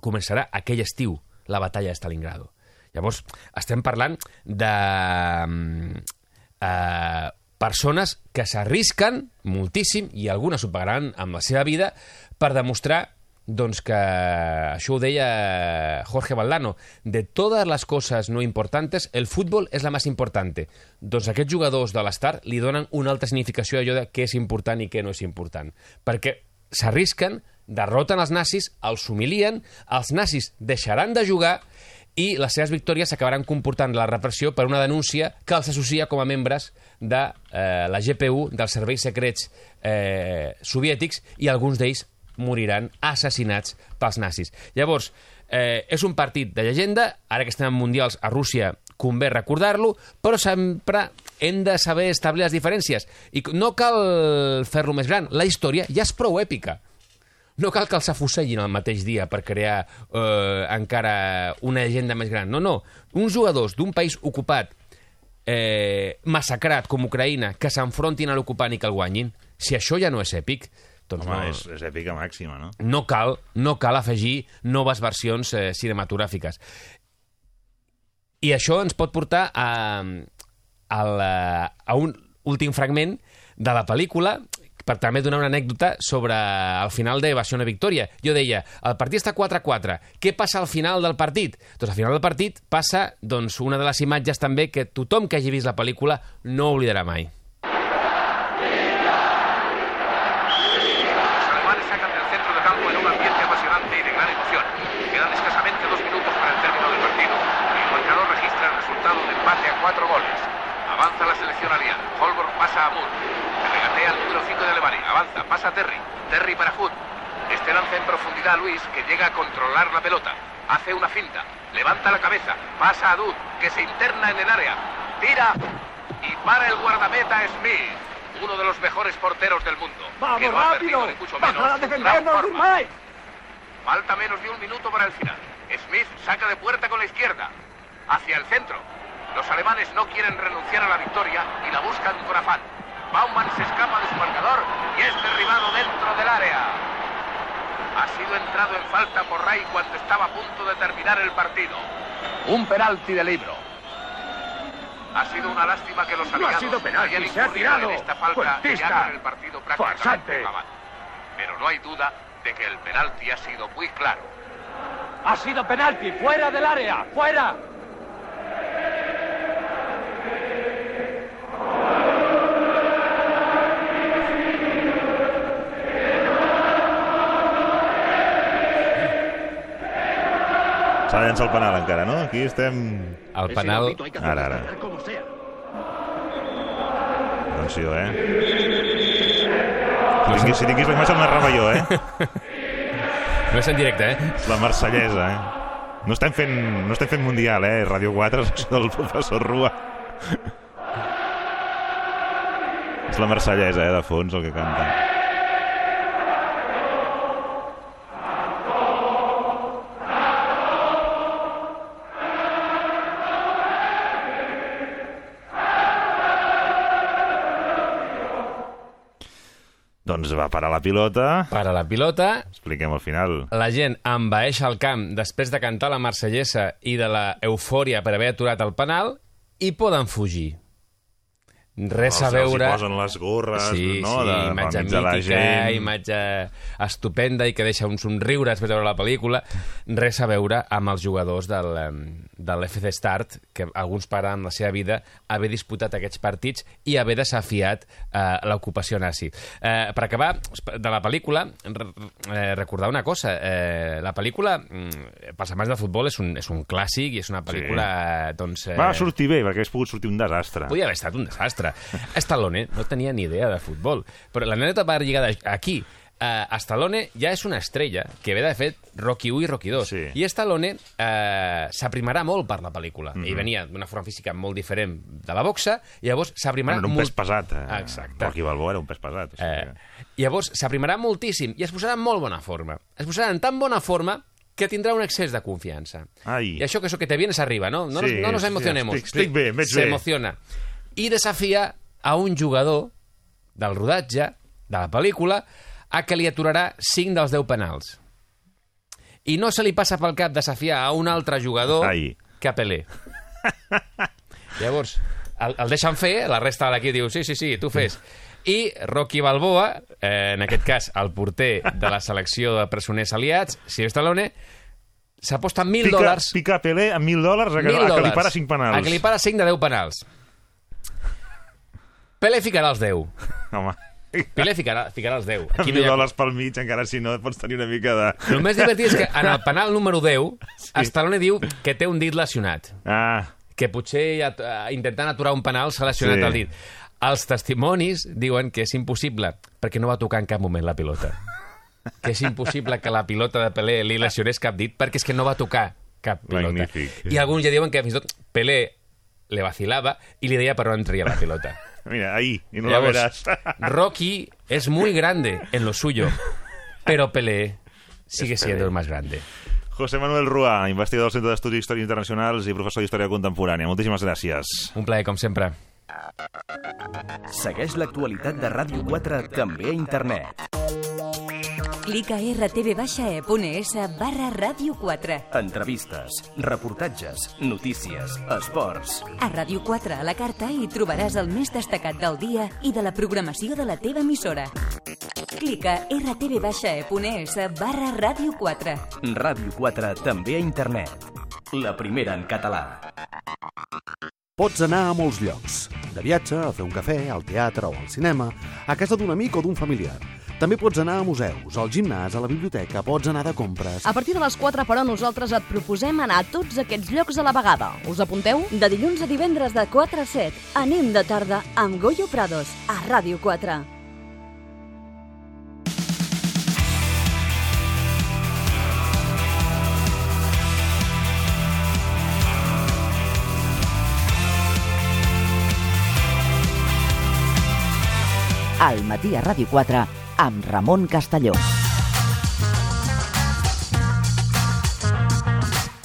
[SPEAKER 3] Començarà aquell estiu la batalla de Stalingrado. Llavors, estem parlant de eh, persones que s'arrisquen moltíssim i algunes ho pagaran amb la seva vida per demostrar doncs que això ho deia Jorge Valdano de totes les coses no importantes el futbol és la més importante doncs aquests jugadors de l'Estar li donen una altra significació d'allò de què és important i què no és important. Perquè s'arrisquen, derroten els nazis els humilien, els nazis deixaran de jugar i les seves victòries s'acabaran comportant la repressió per una denúncia que els associa com a membres de eh, la GPU, dels serveis secrets eh, soviètics, i alguns d'ells moriran assassinats pels nazis. Llavors, eh, és un partit de llegenda, ara que estem en mundials a Rússia convé recordar-lo, però sempre hem de saber establir les diferències. I no cal fer-lo més gran, la història ja és prou èpica. No cal que els afusellin el mateix dia per crear eh, encara una llegenda més gran. No, no. Uns jugadors d'un país ocupat, eh, massacrat com Ucraïna, que s'enfrontin a l'ocupant i que el guanyin, si això ja no és èpic, doncs
[SPEAKER 2] Home,
[SPEAKER 3] no,
[SPEAKER 2] és, és èpica màxima, no?
[SPEAKER 3] no cal, no cal afegir noves versions eh, cinematogràfiques. I això ens pot portar a, a, la, a un últim fragment de la pel·lícula per també donar una anècdota sobre el final de Evasió a Victòria. Jo deia, el partit està 4-4. Què passa al final del partit? Doncs al final del partit passa doncs, una de les imatges també que tothom que hagi vist la pel·lícula no oblidarà mai.
[SPEAKER 4] Pasa a Terry. Terry para Hood. Este lanza en profundidad a Luis, que llega a controlar la pelota. Hace una finta. Levanta la cabeza. Pasa a Dud, que se interna en el área. tira y para el guardameta Smith, uno de los mejores porteros del mundo.
[SPEAKER 5] ¡Vamos,
[SPEAKER 4] que no ha
[SPEAKER 5] rápido!
[SPEAKER 4] ni mucho
[SPEAKER 5] ¡Baja
[SPEAKER 4] menos
[SPEAKER 5] a defendernos!
[SPEAKER 4] Falta menos de un minuto para el final. Smith saca de puerta con la izquierda. Hacia el centro. Los alemanes no quieren renunciar a la victoria y la buscan con afán. Baumann se escapa de su y es derribado dentro del área. Ha sido entrado en falta por Ray cuando estaba a punto de terminar el partido. Un penalti de libro. Ha sido una lástima que los
[SPEAKER 5] No ha
[SPEAKER 4] aliados
[SPEAKER 5] sido penalti,
[SPEAKER 4] hayan
[SPEAKER 5] se ha tirado.
[SPEAKER 4] en esta falta que el partido prácticamente acabado. Pero no hay duda de que el penalti ha sido muy claro.
[SPEAKER 5] Ha sido penalti, fuera del área, fuera.
[SPEAKER 2] S'ha de llançar el penal encara, no? Aquí estem...
[SPEAKER 3] El penal...
[SPEAKER 2] Ara, ara. Atenció, eh? Si tinguis, si tinguis la imatge el narrava jo, eh?
[SPEAKER 3] No és en directe, eh?
[SPEAKER 2] La marsellesa, eh? No estem fent, no estem fent mundial, eh? Radio 4, és del professor Rua. És la marsellesa, eh, de fons, el que canta. Doncs va parar la pilota.
[SPEAKER 3] Para la pilota,
[SPEAKER 2] Expliquem al final.
[SPEAKER 3] la gent envaeix el camp després de cantar la marsellesa i de la eufòria per haver aturat el penal i poden fugir. Res a
[SPEAKER 2] Els- els
[SPEAKER 3] veure...
[SPEAKER 2] posen les gorres,
[SPEAKER 3] sí,
[SPEAKER 2] no?
[SPEAKER 3] Sí,
[SPEAKER 2] de,
[SPEAKER 3] imatge
[SPEAKER 2] de la
[SPEAKER 3] mítica,
[SPEAKER 2] gent.
[SPEAKER 3] imatge estupenda i que deixa un somriure després de veure la pel·lícula. Res a veure amb els jugadors del, de l'FC Start, que alguns paren la seva vida haver disputat aquests partits i haver desafiat eh, l'ocupació nazi. Eh, per acabar, de la pel·lícula, eh, recordar una cosa. Eh, la pel·lícula, mm, pels amants del futbol, és un, és un clàssic i és una pel·lícula... eh, doncs, eh,
[SPEAKER 2] Va sortir bé, perquè hagués pogut sortir un desastre.
[SPEAKER 3] Podia haver estat un desastre. Stallone no tenia ni idea de futbol. Però l'anècdota va lligada aquí. Uh, Stallone ja és una estrella que ve de fet Rocky 1 i Rocky 2
[SPEAKER 2] Sí.
[SPEAKER 3] i Stallone uh, s'aprimarà molt per la pel·lícula
[SPEAKER 2] Mhm.
[SPEAKER 3] ell venia d'una forma física molt diferent de la boxa i llavors s'aprimarà
[SPEAKER 2] Bueno, era un
[SPEAKER 3] molt...
[SPEAKER 2] pes pesat. Eh?
[SPEAKER 3] Exacte.
[SPEAKER 2] Rocky Balboa era un pes pesat. O sigui,
[SPEAKER 3] Eh, llavors s'aprimarà moltíssim i es posarà en molt bona forma. Es posarà en tan bona forma que tindrà un excés de confiança.
[SPEAKER 2] Ai.
[SPEAKER 3] Y eso que eso que te vienes arriba, ¿no? No,
[SPEAKER 2] Sí,
[SPEAKER 3] nos, no nos
[SPEAKER 2] sí,
[SPEAKER 3] emocionemos.
[SPEAKER 2] estic- estic bé, veig bé.
[SPEAKER 3] emociona. I desafia a un jugador del rodatge, de la pel·lícula, a que li aturarà 5 dels 10 penals. I no se li passa pel cap desafiar a un altre jugador
[SPEAKER 2] Ai.
[SPEAKER 3] que a Pelé. Llavors, el, el deixen fer, la resta de l'equip diu, sí, sí, sí, tu fes. I Rocky Balboa, eh, en aquest cas el porter de la selecció de presoners aliats, si Stallone, s'aposta 1.000
[SPEAKER 2] Pica,
[SPEAKER 3] dòlars
[SPEAKER 2] pica Pelé amb 1.000 dòlars a que,
[SPEAKER 3] 1.000
[SPEAKER 2] a que li para 5 penals.
[SPEAKER 3] A que li para 5 de 10 penals. Pelé ficarà els 10.
[SPEAKER 2] Home,
[SPEAKER 3] Pelé ficarà, ficarà els 10.
[SPEAKER 2] amb
[SPEAKER 3] Aquí
[SPEAKER 2] 1.000
[SPEAKER 3] no hi ha...
[SPEAKER 2] dòlars pel mig, encara si no pots tenir una mica de...
[SPEAKER 3] El més divertit és que en el penal número 10, sí. Stallone diu que té un dit lesionat.
[SPEAKER 2] Ah,
[SPEAKER 3] que potser eh, intentant aturar un penal s'ha lesionat
[SPEAKER 2] Sí.
[SPEAKER 3] el dit. Els testimonis diuen que és impossible perquè no va tocar en cap moment la pilota. Que és impossible que la pilota de Pelé li lesionés cap dit perquè és que no va tocar cap pilota.
[SPEAKER 2] Magnífic.
[SPEAKER 3] I alguns ja diuen que fins i tot Pelé le vacilava i li deia per on entria la pilota.
[SPEAKER 2] Mira, ahí, y no la verás.
[SPEAKER 3] Rocky es muy grande en lo suyo, pero Pelé sigue siendo el más grande.
[SPEAKER 2] José Manuel Rua, investigador del Centre d'Estudis d'Història Internacionals i professor d'Història Contemporània. Moltíssimes gràcies.
[SPEAKER 3] Un plaer, com sempre.
[SPEAKER 6] Segueix l'actualitat de Ràdio 4 també a internet.
[SPEAKER 7] Clica rtv-e.es barra ràdio 4.
[SPEAKER 6] Entrevistes, reportatges, notícies, esports.
[SPEAKER 7] A Ràdio 4 a la carta hi trobaràs el més destacat del dia i de la programació de la teva emissora. Clica rtv-e.es barra ràdio 4.
[SPEAKER 6] Ràdio 4 també a internet. La primera en català.
[SPEAKER 8] Pots anar a molts llocs. De viatge, a fer un cafè, al teatre o al cinema, a casa d'un amic o d'un familiar. També pots anar a museus, al gimnàs, a la biblioteca, pots anar de compres...
[SPEAKER 9] A partir de les 4, però, nosaltres et proposem anar a tots aquests llocs a la vegada. Us apunteu?
[SPEAKER 10] De dilluns a divendres de 4 a 7, anem de tarda amb Goyo Prados, a Ràdio 4.
[SPEAKER 11] al matí a Ràdio 4 amb Ramon Castelló.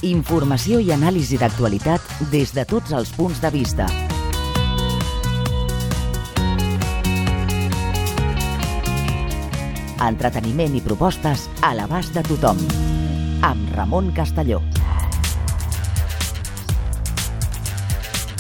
[SPEAKER 11] Informació i anàlisi d'actualitat des de tots els punts de vista. Entreteniment i propostes a l'abast de tothom. Amb Ramon Castelló.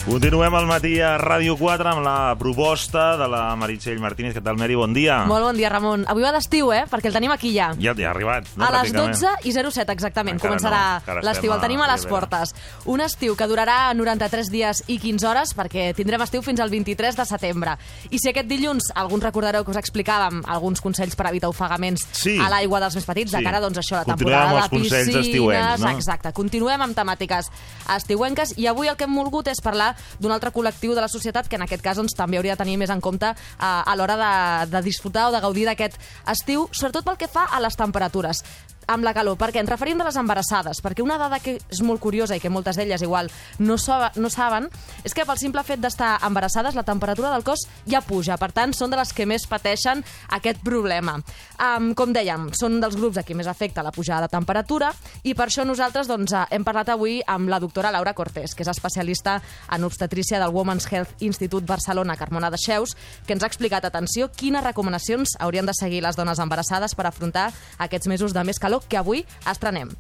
[SPEAKER 2] Continuem al matí a Ràdio 4 amb la proposta de la Meritxell Martínez. Què tal, Meri? Bon dia.
[SPEAKER 12] Molt bon dia, Ramon. Avui va d'estiu, eh? Perquè el tenim aquí ja.
[SPEAKER 2] Ja, ja ha arribat. No,
[SPEAKER 12] a les
[SPEAKER 2] pràcticament.
[SPEAKER 12] 12 i 07, exactament.
[SPEAKER 2] Encara
[SPEAKER 12] Començarà
[SPEAKER 2] no,
[SPEAKER 12] l'estiu. El tenim a les portes. Un estiu que durarà 93 dies i 15 hores, perquè tindrem estiu fins al 23 de setembre. I si aquest dilluns, alguns recordareu que us explicàvem alguns consells per evitar ofegaments
[SPEAKER 2] Sí.
[SPEAKER 12] a l'aigua dels més petits, de
[SPEAKER 2] Sí.
[SPEAKER 12] cara doncs, això, a la
[SPEAKER 2] Continuem amb
[SPEAKER 12] temporada
[SPEAKER 2] els
[SPEAKER 12] de
[SPEAKER 2] consells
[SPEAKER 12] piscines...
[SPEAKER 2] estiuencs, no?
[SPEAKER 12] Exacte. Continuem amb temàtiques estiuenques i avui el que hem volgut és parlar d'un altre col·lectiu de la societat que en aquest cas doncs, també hauria de tenir més en compte eh, a l'hora de, de disfrutar o de gaudir d'aquest estiu, sobretot pel que fa a les temperatures amb la calor, perquè ens referim de les embarassades, perquè una dada que és molt curiosa i que moltes d'elles igual no, so, no saben, és que pel simple fet d'estar embarassades la temperatura del cos ja puja, per tant són de les que més pateixen aquest problema. Um, com dèiem, són dels grups a qui més afecta la pujada de temperatura i per això nosaltres doncs, eh, hem parlat avui amb la doctora Laura Cortés, que és especialista en obstetrícia del Women's Health Institute Barcelona Carmona de Xeus, que ens ha explicat, atenció, quines recomanacions haurien de seguir les dones embarassades per afrontar aquests mesos de més calor que avui estrenem.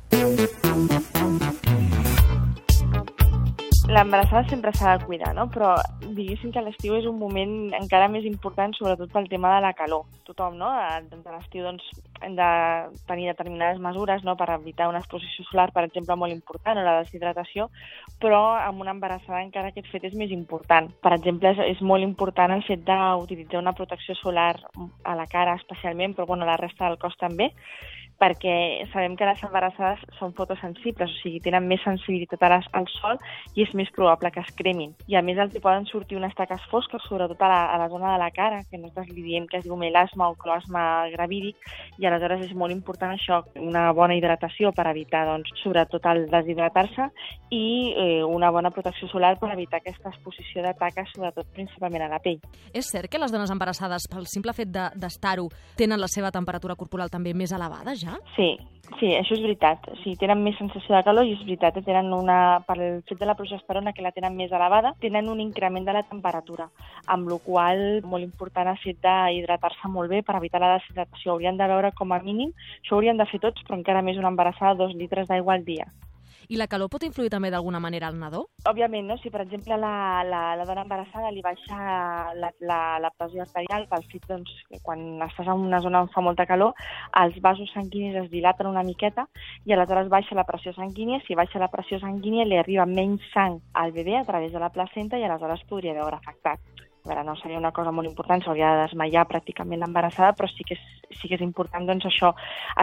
[SPEAKER 13] L'embarassada sempre s'ha de cuidar, no? però diguéssim que l'estiu és un moment encara més important, sobretot pel tema de la calor. Tothom, no? A a l'estiu doncs, hem de tenir determinades mesures no? per evitar una exposició solar, per exemple, molt important, o la deshidratació, però amb una embarassada encara aquest fet és més important. Per exemple, és, és molt important el fet d'utilitzar una protecció solar a la cara especialment, però bueno, a la resta del cos també, perquè sabem que les embarassades són fotosensibles, o sigui, tenen més sensibilitat a les, al sol i és més probable que es cremin. I a més els hi poden sortir unes taques fosques, sobretot a la, a la zona de la cara, que nosaltres li diem que es diu melasma o cloasma gravídic, i aleshores és molt important això, una bona hidratació per evitar, doncs, sobretot el deshidratar-se i eh, una bona protecció solar per evitar aquesta exposició de taques, sobretot principalment a la pell.
[SPEAKER 12] És cert que les dones embarassades, pel simple fet de- d'estar-ho, tenen la seva temperatura corporal també més elevada ja?
[SPEAKER 13] Sí, sí, això és veritat. Sí, tenen més sensació de calor i és veritat, eh? tenen una, per el fet de la progesterona que la tenen més elevada, tenen un increment de la temperatura, amb la qual molt important el fet d'hidratar-se molt bé per evitar la deshidratació. Haurien de veure com a mínim, això haurien de fer tots, però encara més una embarassada, dos litres d'aigua al dia.
[SPEAKER 12] I la calor pot influir també d'alguna manera al nadó?
[SPEAKER 13] Òbviament, no? si per exemple la, la, la dona embarassada li baixa la, la, la pressió arterial pel fet doncs, que quan estàs en una zona on fa molta calor, els vasos sanguinis es dilaten una miqueta i aleshores baixa la pressió sanguínia. Si baixa la pressió sanguínia li arriba menys sang al bebè a través de la placenta i aleshores podria veure afectat. Veure, no seria una cosa molt important, s'hauria de desmaiar pràcticament l'embarassada, però sí que és, sí que és important doncs, això,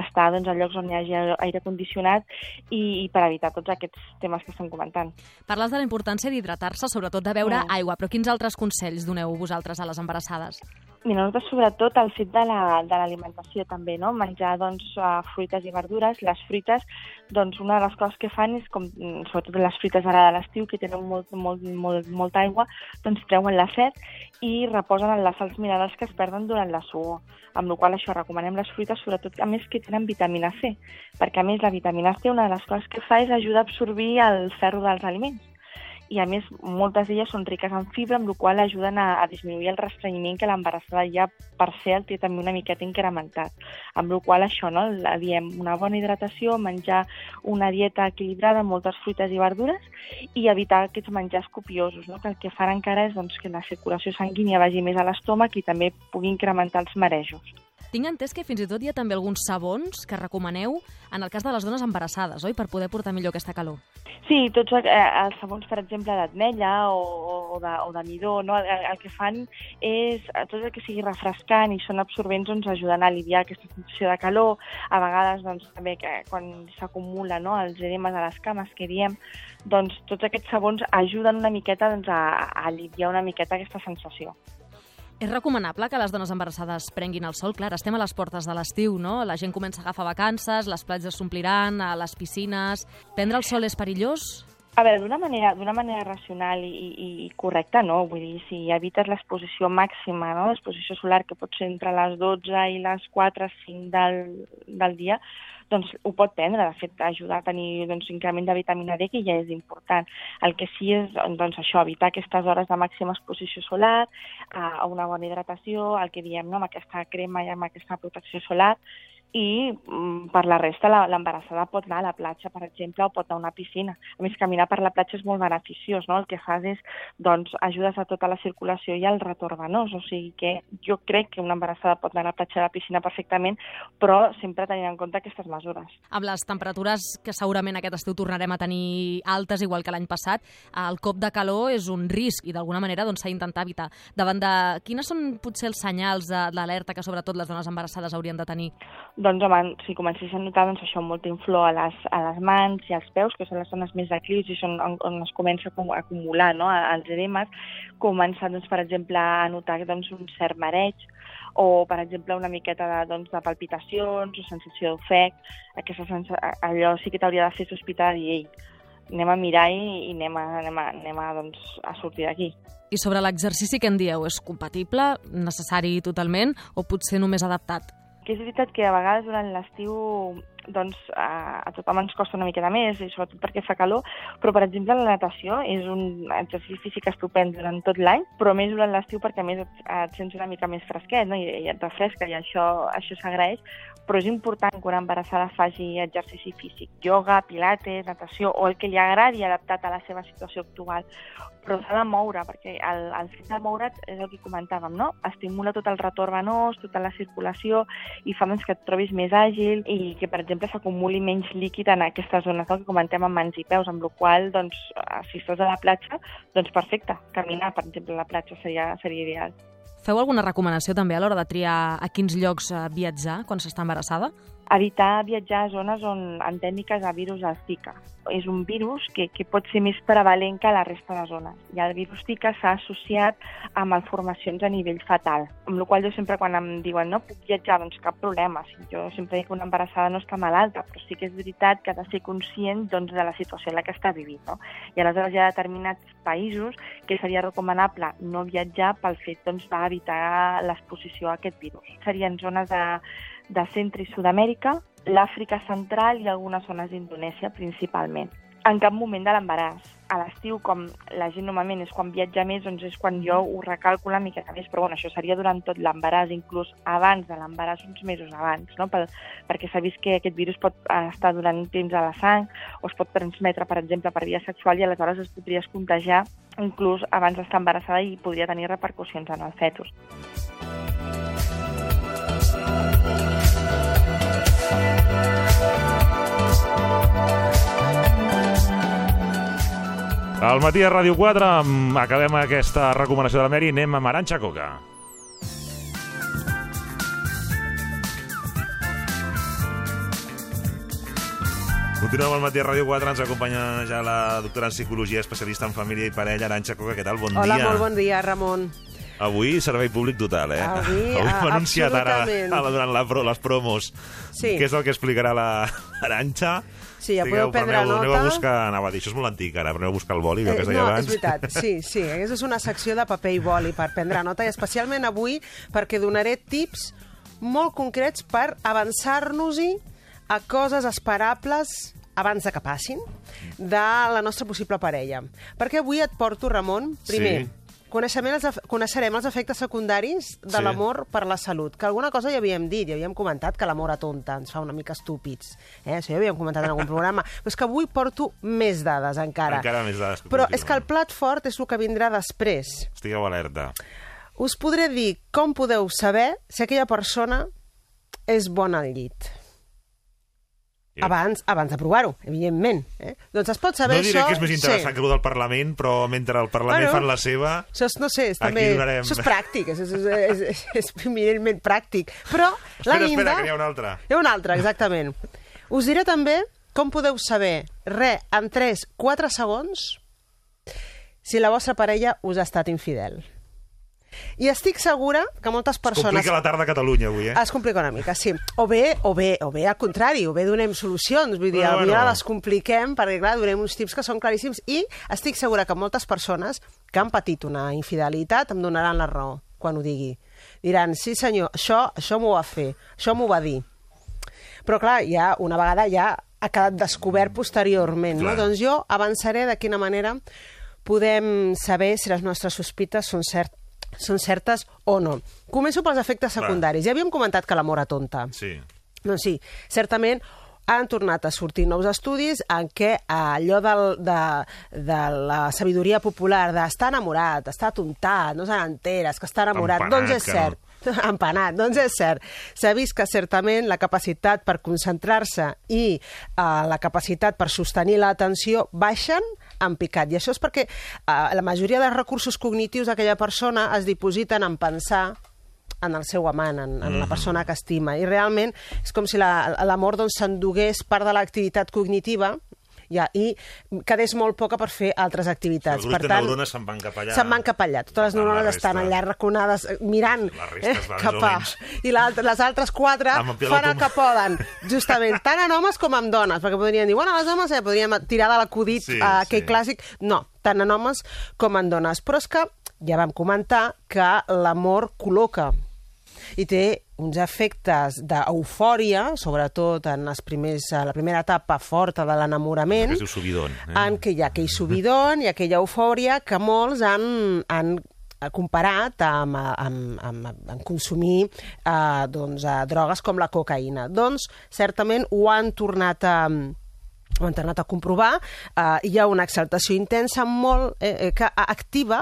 [SPEAKER 13] estar doncs, a llocs on hi hagi aire condicionat i, i per evitar tots aquests temes que estem comentant.
[SPEAKER 12] Parles de la importància d'hidratar-se, sobretot de beure
[SPEAKER 13] Mm.
[SPEAKER 12] aigua, però quins altres consells doneu vosaltres a les embarassades?
[SPEAKER 13] Mira, nosaltres sobretot el fet de la- de l'alimentació també, no? Menjar doncs, eh, fruites i verdures. Les fruites, doncs una de les coses que fan és, com, sobretot les fruites ara de l'estiu, que tenen molt, molt, molt, molta aigua, doncs treuen la set i reposen en les sals minerals que es perden durant la suor. Amb la qual això recomanem les fruites, sobretot a més que tenen vitamina C, perquè a més la vitamina C una de les coses que fa és ajudar a absorbir el ferro dels aliments i a més moltes d'elles són riques en fibra, amb la qual ajuden a, a disminuir el restrenyiment que l'embarassada ja per el té també una miqueta incrementat. Amb la qual això, no? La diem una bona hidratació, menjar una dieta equilibrada amb moltes fruites i verdures i evitar aquests menjars copiosos, no? que el que fan encara és doncs, que la circulació sanguínia vagi més a l'estómac i també pugui incrementar els marejos.
[SPEAKER 12] Tinc entès que fins i tot hi ha també alguns sabons que recomaneu en el cas de les dones embarassades, oi? Per poder portar millor aquesta calor.
[SPEAKER 13] Sí, tots eh, els sabons, per exemple, d'atmella o, o, de, o de midó, no? el, el que fan és, eh, tot el que sigui refrescant i són absorbents, doncs ajuden a aliviar aquesta sensació de calor. A vegades, doncs, també que quan s'acumula no? els edemes a les cames, que diem, doncs tots aquests sabons ajuden una miqueta doncs, a, a aliviar una miqueta aquesta sensació.
[SPEAKER 12] És recomanable que les dones embarassades prenguin el sol? Clar, estem a les portes de l'estiu, no? La gent comença a agafar vacances, les platges s'ompliran, a les piscines... Prendre el sol és perillós?
[SPEAKER 13] A veure, d'una manera, d'una manera racional i, i, i correcta, no? Vull dir, si evites l'exposició màxima, no? l'exposició solar, que pot ser entre les 12 i les 4, 5 del, del dia, doncs ho pot prendre, de fet, ajudar a tenir doncs, increment de vitamina D, que ja és important. El que sí és doncs, això, evitar aquestes hores de màxima exposició solar, a una bona hidratació, el que diem no? amb aquesta crema i amb aquesta protecció solar, i mm, per la resta l'embarassada pot anar a la platja, per exemple, o pot anar a una piscina. A més, caminar per la platja és molt beneficiós, no? El que fas és, doncs, ajudes a tota la circulació i al retorn venós, o sigui que jo crec que una embarassada pot anar a la platja a la piscina perfectament, però sempre tenint en compte aquestes mesures.
[SPEAKER 12] Amb les temperatures que segurament aquest estiu tornarem a tenir altes, igual que l'any passat, el cop de calor és un risc i d'alguna manera doncs, s'ha d'intentar evitar. Davant de quines són potser els senyals d'alerta que sobretot les dones embarassades haurien de tenir?
[SPEAKER 13] Doncs, home, si comencés a notar doncs, això, molta inflor a les, a les mans i als peus, que són les zones més declius i són on, on es comença a acu- a acumular no, els edemes, començar, doncs, per exemple, a notar doncs, un cert mareig, o, per exemple, una miqueta de, doncs, de palpitacions o sensació d'ofec, aquesta sensa... allò sí que t'hauria de fer sospitar dir, ei, anem a mirar i, i anem a, anem a, anem a, doncs, a sortir d'aquí.
[SPEAKER 12] I sobre l'exercici que en dieu, és compatible, necessari totalment? O potser només adaptat?
[SPEAKER 13] Que és veritat que a vegades durant l'estiu doncs, a, a tothom ens costa una miqueta més, i sobretot perquè fa calor, però, per exemple, la natació és un exercici físic estupend durant tot l'any, però més durant l'estiu perquè, a més, et, et sents una mica més fresquet no? I, i et refresca, i això, això s'agraeix, però és important que una embarassada faci exercici físic, yoga, pilates, natació, o el que li agradi adaptat a la seva situació actual, però s'ha de moure, perquè el, el fet de moure't és el que comentàvem, no? Estimula tot el retorn venós, tota la circulació, i fa doncs, que et trobis més àgil i que, per exemple, s'acumuli menys líquid en aquestes zones no? que comentem amb mans i peus, amb la qual doncs, eh, si estàs a la platja, doncs perfecte, caminar, per exemple, a la platja seria, seria ideal.
[SPEAKER 12] Feu alguna recomanació també a l'hora de triar a quins llocs eh, viatjar quan s'està embarassada?
[SPEAKER 13] Evitar viatjar a zones on endèmiques a virus al Zika. És un virus que, que pot ser més prevalent que la resta de zones. I el virus Zika s'ha associat a malformacions a nivell fatal. Amb la qual jo sempre quan em diuen no puc viatjar, doncs cap problema. Si jo sempre dic que una embarassada no està malalta, però sí que és veritat que ha de ser conscient doncs, de la situació en la que està vivint. No? I aleshores hi ha determinats països que seria recomanable no viatjar pel fet doncs, d'evitar l'exposició a aquest virus. Serien zones de, de Centre i Sud-amèrica, l'Àfrica central i algunes zones d'Indonèsia principalment. En cap moment de l'embaràs. A l'estiu, com la gent normalment és quan viatja més, doncs és quan jo ho recalco una miqueta més, però bueno, això seria durant tot l'embaràs, inclús abans de l'embaràs, uns mesos abans, no? Pel, perquè s'ha vist que aquest virus pot estar durant temps a la sang o es pot transmetre, per exemple, per via sexual i aleshores es podries contagiar inclús abans d'estar embarassada i podria tenir repercussions en el fetus.
[SPEAKER 2] Al matí a Ràdio 4 mm, acabem aquesta recomanació de la Meri i anem amb Aranxa Coca. Continuem al matí a Ràdio 4, ens acompanya ja la doctora en psicologia, especialista en família i parella, Aranxa Coca. Què tal? Bon
[SPEAKER 14] Hola,
[SPEAKER 2] dia.
[SPEAKER 14] molt bon dia, Ramon.
[SPEAKER 2] Avui servei públic total, eh?
[SPEAKER 14] Avui,
[SPEAKER 2] Avui m'ha anunciat ara, ara durant la, les promos
[SPEAKER 14] Sí.
[SPEAKER 2] què és el que explicarà la Aranxa.
[SPEAKER 14] Sí, ja
[SPEAKER 2] Digueu,
[SPEAKER 14] podeu prendre
[SPEAKER 2] aneu, Aneu a
[SPEAKER 14] nota.
[SPEAKER 2] buscar, anava a dir, això és molt antic ara, però aneu a buscar el boli, eh, que
[SPEAKER 14] no,
[SPEAKER 2] abans.
[SPEAKER 14] és veritat, sí, sí. Aquesta és una secció de paper i boli per prendre nota, i especialment avui perquè donaré tips molt concrets per avançar-nos-hi a coses esperables abans de que passin de la nostra possible parella. Perquè avui et porto, Ramon, primer,
[SPEAKER 2] Sí.
[SPEAKER 14] Coneixement, els, coneixerem els efectes secundaris de
[SPEAKER 2] Sí.
[SPEAKER 14] l'amor per la salut, que alguna cosa ja havíem dit, ja havíem comentat que l'amor atonta, ens fa una mica estúpids. Eh? Això ja havíem comentat en algun programa. Però és que avui porto més dades encara.
[SPEAKER 2] Encara més dades. que
[SPEAKER 14] Però
[SPEAKER 2] continuen.
[SPEAKER 14] és que el plat fort és el que vindrà després.
[SPEAKER 2] Estigueu alerta.
[SPEAKER 14] Us podré dir com podeu saber si aquella persona és bona al llit. Abans, abans de provar-ho, evidentment. Eh? Doncs es pot saber
[SPEAKER 2] no diré
[SPEAKER 14] això...
[SPEAKER 2] que és més interessant
[SPEAKER 14] sí.
[SPEAKER 2] que el del Parlament, però mentre el Parlament
[SPEAKER 14] Bueno,
[SPEAKER 2] fan la seva...
[SPEAKER 14] Això és, no sé, és, també,
[SPEAKER 2] donarem.
[SPEAKER 14] això és pràctic, és, és, és, és, és evidentment pràctic. Però la
[SPEAKER 2] Espera,
[SPEAKER 14] guinda...
[SPEAKER 2] espera, que n'hi ha una altra.
[SPEAKER 14] Hi ha una altra, exactament. Us diré també com podeu saber, re, en 3-4 segons, si la vostra parella us ha estat infidel. I estic segura que moltes
[SPEAKER 2] Es
[SPEAKER 14] persones...
[SPEAKER 2] complica la tarda a Catalunya avui, eh?
[SPEAKER 14] Es complica una mica, sí. O bé, o bé, o bé al contrari, o bé donem solucions, vull dir, bueno,
[SPEAKER 2] bueno.
[SPEAKER 14] les compliquem perquè, clar, donem uns tips que són claríssims i estic segura que moltes persones que han patit una infidelitat em donaran la raó quan ho digui. Diran, sí senyor, això, això m'ho va fer, això m'ho va dir. Però clar, ja una vegada ja ha quedat descobert posteriorment, no? Doncs jo avançaré de quina manera podem saber si les nostres sospites són, cert, són certes o no. Començo pels efectes secundaris. Ja havíem comentat que l'amor atonta.
[SPEAKER 2] Sí.
[SPEAKER 14] Doncs sí, certament han tornat a sortir nous estudis en què allò del, de, de la sabidoria popular d'estar enamorat, estar atontat, no se n'enteres, que està enamorat,
[SPEAKER 15] Empanat,
[SPEAKER 14] doncs és
[SPEAKER 15] que no.
[SPEAKER 14] cert. Empanat, doncs és cert. S'ha vist que certament la capacitat per concentrar-se i eh, la capacitat per sostenir l'atenció baixen en picat. I això és perquè eh, la majoria dels recursos cognitius d'aquella persona es dipositen en pensar en el seu amant, en, en la
[SPEAKER 15] Mhm.
[SPEAKER 14] persona que estima. I realment és com si la- l'amor doncs, s'endugués part de l'activitat cognitiva ja, i quedés molt poca per fer altres activitats.
[SPEAKER 2] El grup
[SPEAKER 14] per
[SPEAKER 2] de neurones se'n van cap allà.
[SPEAKER 14] Se'n van cap allà. Totes les
[SPEAKER 2] tant,
[SPEAKER 14] neurones
[SPEAKER 2] resta-
[SPEAKER 14] estan allà raconades, eh, mirant
[SPEAKER 2] o
[SPEAKER 14] cap a... I les altres quatre fan el que poden, justament, tant en homes com en dones, perquè podrien dir, bueno, les homes eh, podríem tirar de l'acudit
[SPEAKER 15] Sí,
[SPEAKER 14] a aquell
[SPEAKER 15] sí.
[SPEAKER 14] clàssic. No, tant en homes com en dones. Però és que ja vam comentar que l'amor col·loca i té uns efectes d'eufòria, sobretot en, els primers, la primera etapa forta de l'enamorament,
[SPEAKER 2] Que es diu subidon. Eh?
[SPEAKER 14] en què hi ha aquell subidon i aquella eufòria que molts han, han comparat amb, amb, amb, amb consumir eh, doncs, eh, drogues com la cocaïna. Doncs, certament, ho han tornat a ho han tornat a comprovar, eh, hi ha una exaltació intensa molt eh, eh, que activa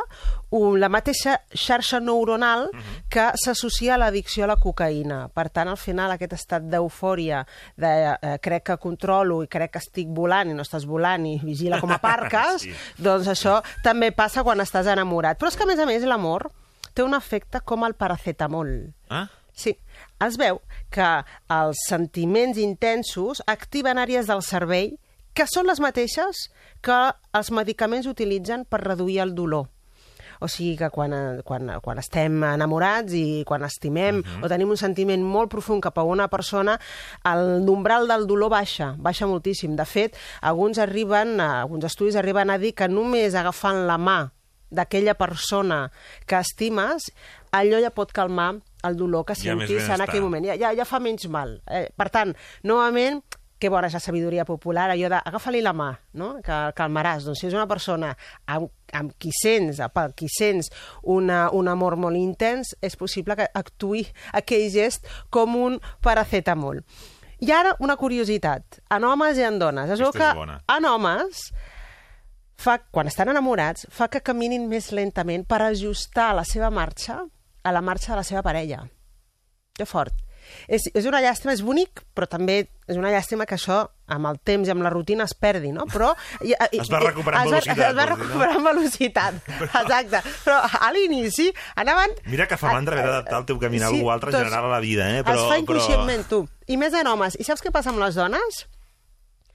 [SPEAKER 14] un, la mateixa xarxa neuronal que s'associa a l'addicció a la cocaïna. Per tant, al final, aquest estat d'eufòria, de eh, crec que controlo i crec que estic volant i no estàs volant i vigila com a parques,
[SPEAKER 15] Sí.
[SPEAKER 14] doncs això també passa quan estàs enamorat. Però és que, a més a més, l'amor té un efecte com el paracetamol.
[SPEAKER 2] Ah?
[SPEAKER 14] Sí, es veu que els sentiments intensos activen àrees del cervell que són les mateixes que els medicaments utilitzen per reduir el dolor. O sigui que quan, quan, quan estem enamorats i quan estimem uh -huh. o tenim un sentiment molt profund cap a una persona, el umbral del dolor baixa, baixa moltíssim. De fet, alguns arriben, alguns estudis arriben a dir que només agafant la mà d'aquella persona que estimes, allò ja pot calmar el dolor que
[SPEAKER 15] més
[SPEAKER 14] sentis en aquell moment. Ja, ja, ja fa menys mal. Eh, per tant, novament, que bona és la sabidoria popular, allò de agafa-li la mà, no? que el calmaràs. Doncs si és una persona amb, amb qui sents, per qui sents una, un amor molt intens, és possible que actuï aquell gest com un paracetamol. I ara, una curiositat. En homes i en dones. Es veu que en homes fa, quan estan enamorats, fa que caminin més lentament per ajustar la seva marxa a la marxa de la seva parella. Que fort. És, és una llàstima, és bonic, però també és una llàstima que això, amb el temps i amb la rutina, es perdi, no? Però... i- i-
[SPEAKER 2] Es va recuperant
[SPEAKER 14] es va-
[SPEAKER 2] velocitat,
[SPEAKER 14] Es va
[SPEAKER 2] no?
[SPEAKER 14] recuperant velocitat, exacte. Però a l'inici anaven...
[SPEAKER 2] Mira que fa mandra haver d'adaptar el teu camí a algú altre en general a la vida, eh? Però,
[SPEAKER 14] es fa inconscientment, tu. I més en homes. I saps què passa amb les dones?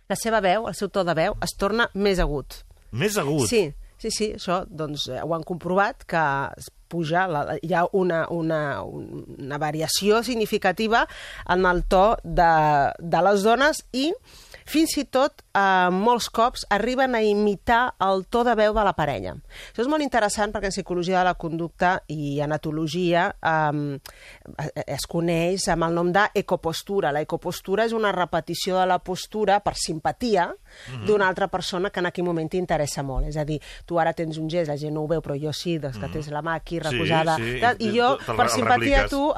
[SPEAKER 14] La seva veu, el seu to de veu, es torna més agut.
[SPEAKER 2] Però més agut.
[SPEAKER 14] Sí, sí, sí, això doncs, eh, ho han comprovat, que puja, la- hi ha una, una, una variació significativa en el to de, de les dones i fins i tot eh, molts cops arriben a imitar el to de veu de la parella. Això és molt interessant perquè en psicologia de la conducta i anatologia eh, es coneix amb el nom d'ecopostura. La ecopostura és una repetició de la postura per simpatia
[SPEAKER 15] Mhm.
[SPEAKER 14] d'una altra persona que en aquell moment t'interessa molt. És a dir, tu ara tens un gest, la gent no ho veu, però jo sí, doncs que tens la mà aquí reposada.
[SPEAKER 2] sí,
[SPEAKER 14] tal, I jo, per simpatia,
[SPEAKER 2] repliques.
[SPEAKER 14] tu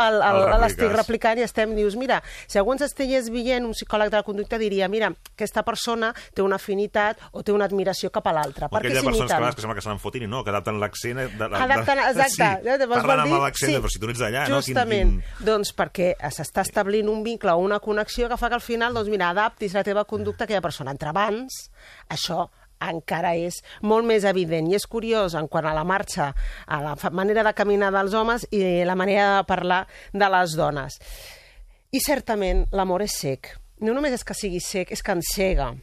[SPEAKER 14] l'estic replicant i estem, dius, mira, si algú ens estigués veient, un psicòleg de la conducta diria, mira, aquesta persona té una afinitat o té una admiració cap a l'altra.
[SPEAKER 2] Que, a
[SPEAKER 14] s'imiten.
[SPEAKER 2] vegades que sembla que se n'enfotin i no, que adapten l'accent... De, de,
[SPEAKER 14] Adapten, exacte.
[SPEAKER 2] Sí, parlen amb l'accent,
[SPEAKER 14] sí.
[SPEAKER 2] però si tu ets d'allà, no?
[SPEAKER 14] Justament.
[SPEAKER 2] Quin, quin...
[SPEAKER 14] Doncs perquè s'està establint un vincle o una connexió que fa que al final, doncs mira, adaptis la teva conducta a aquella persona. Entre abans, això encara és molt més evident i és curiós en quant a la marxa, a la manera de caminar dels homes i la manera de parlar de les dones. I certament l'amor és sec. No només és que sigui sec, és que encega.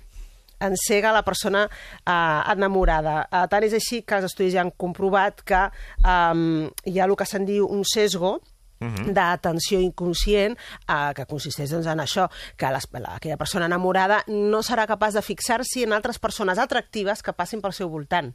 [SPEAKER 14] encega la persona uh, enamorada. Uh, tant és així que els estudis ja han comprovat que um, hi ha el que se'n diu un sesgo, Uh -huh. d'atenció inconscient eh, que consisteix doncs, en això, que les, la, aquella persona enamorada no serà capaç de fixar-s'hi en altres persones atractives que passin pel seu voltant.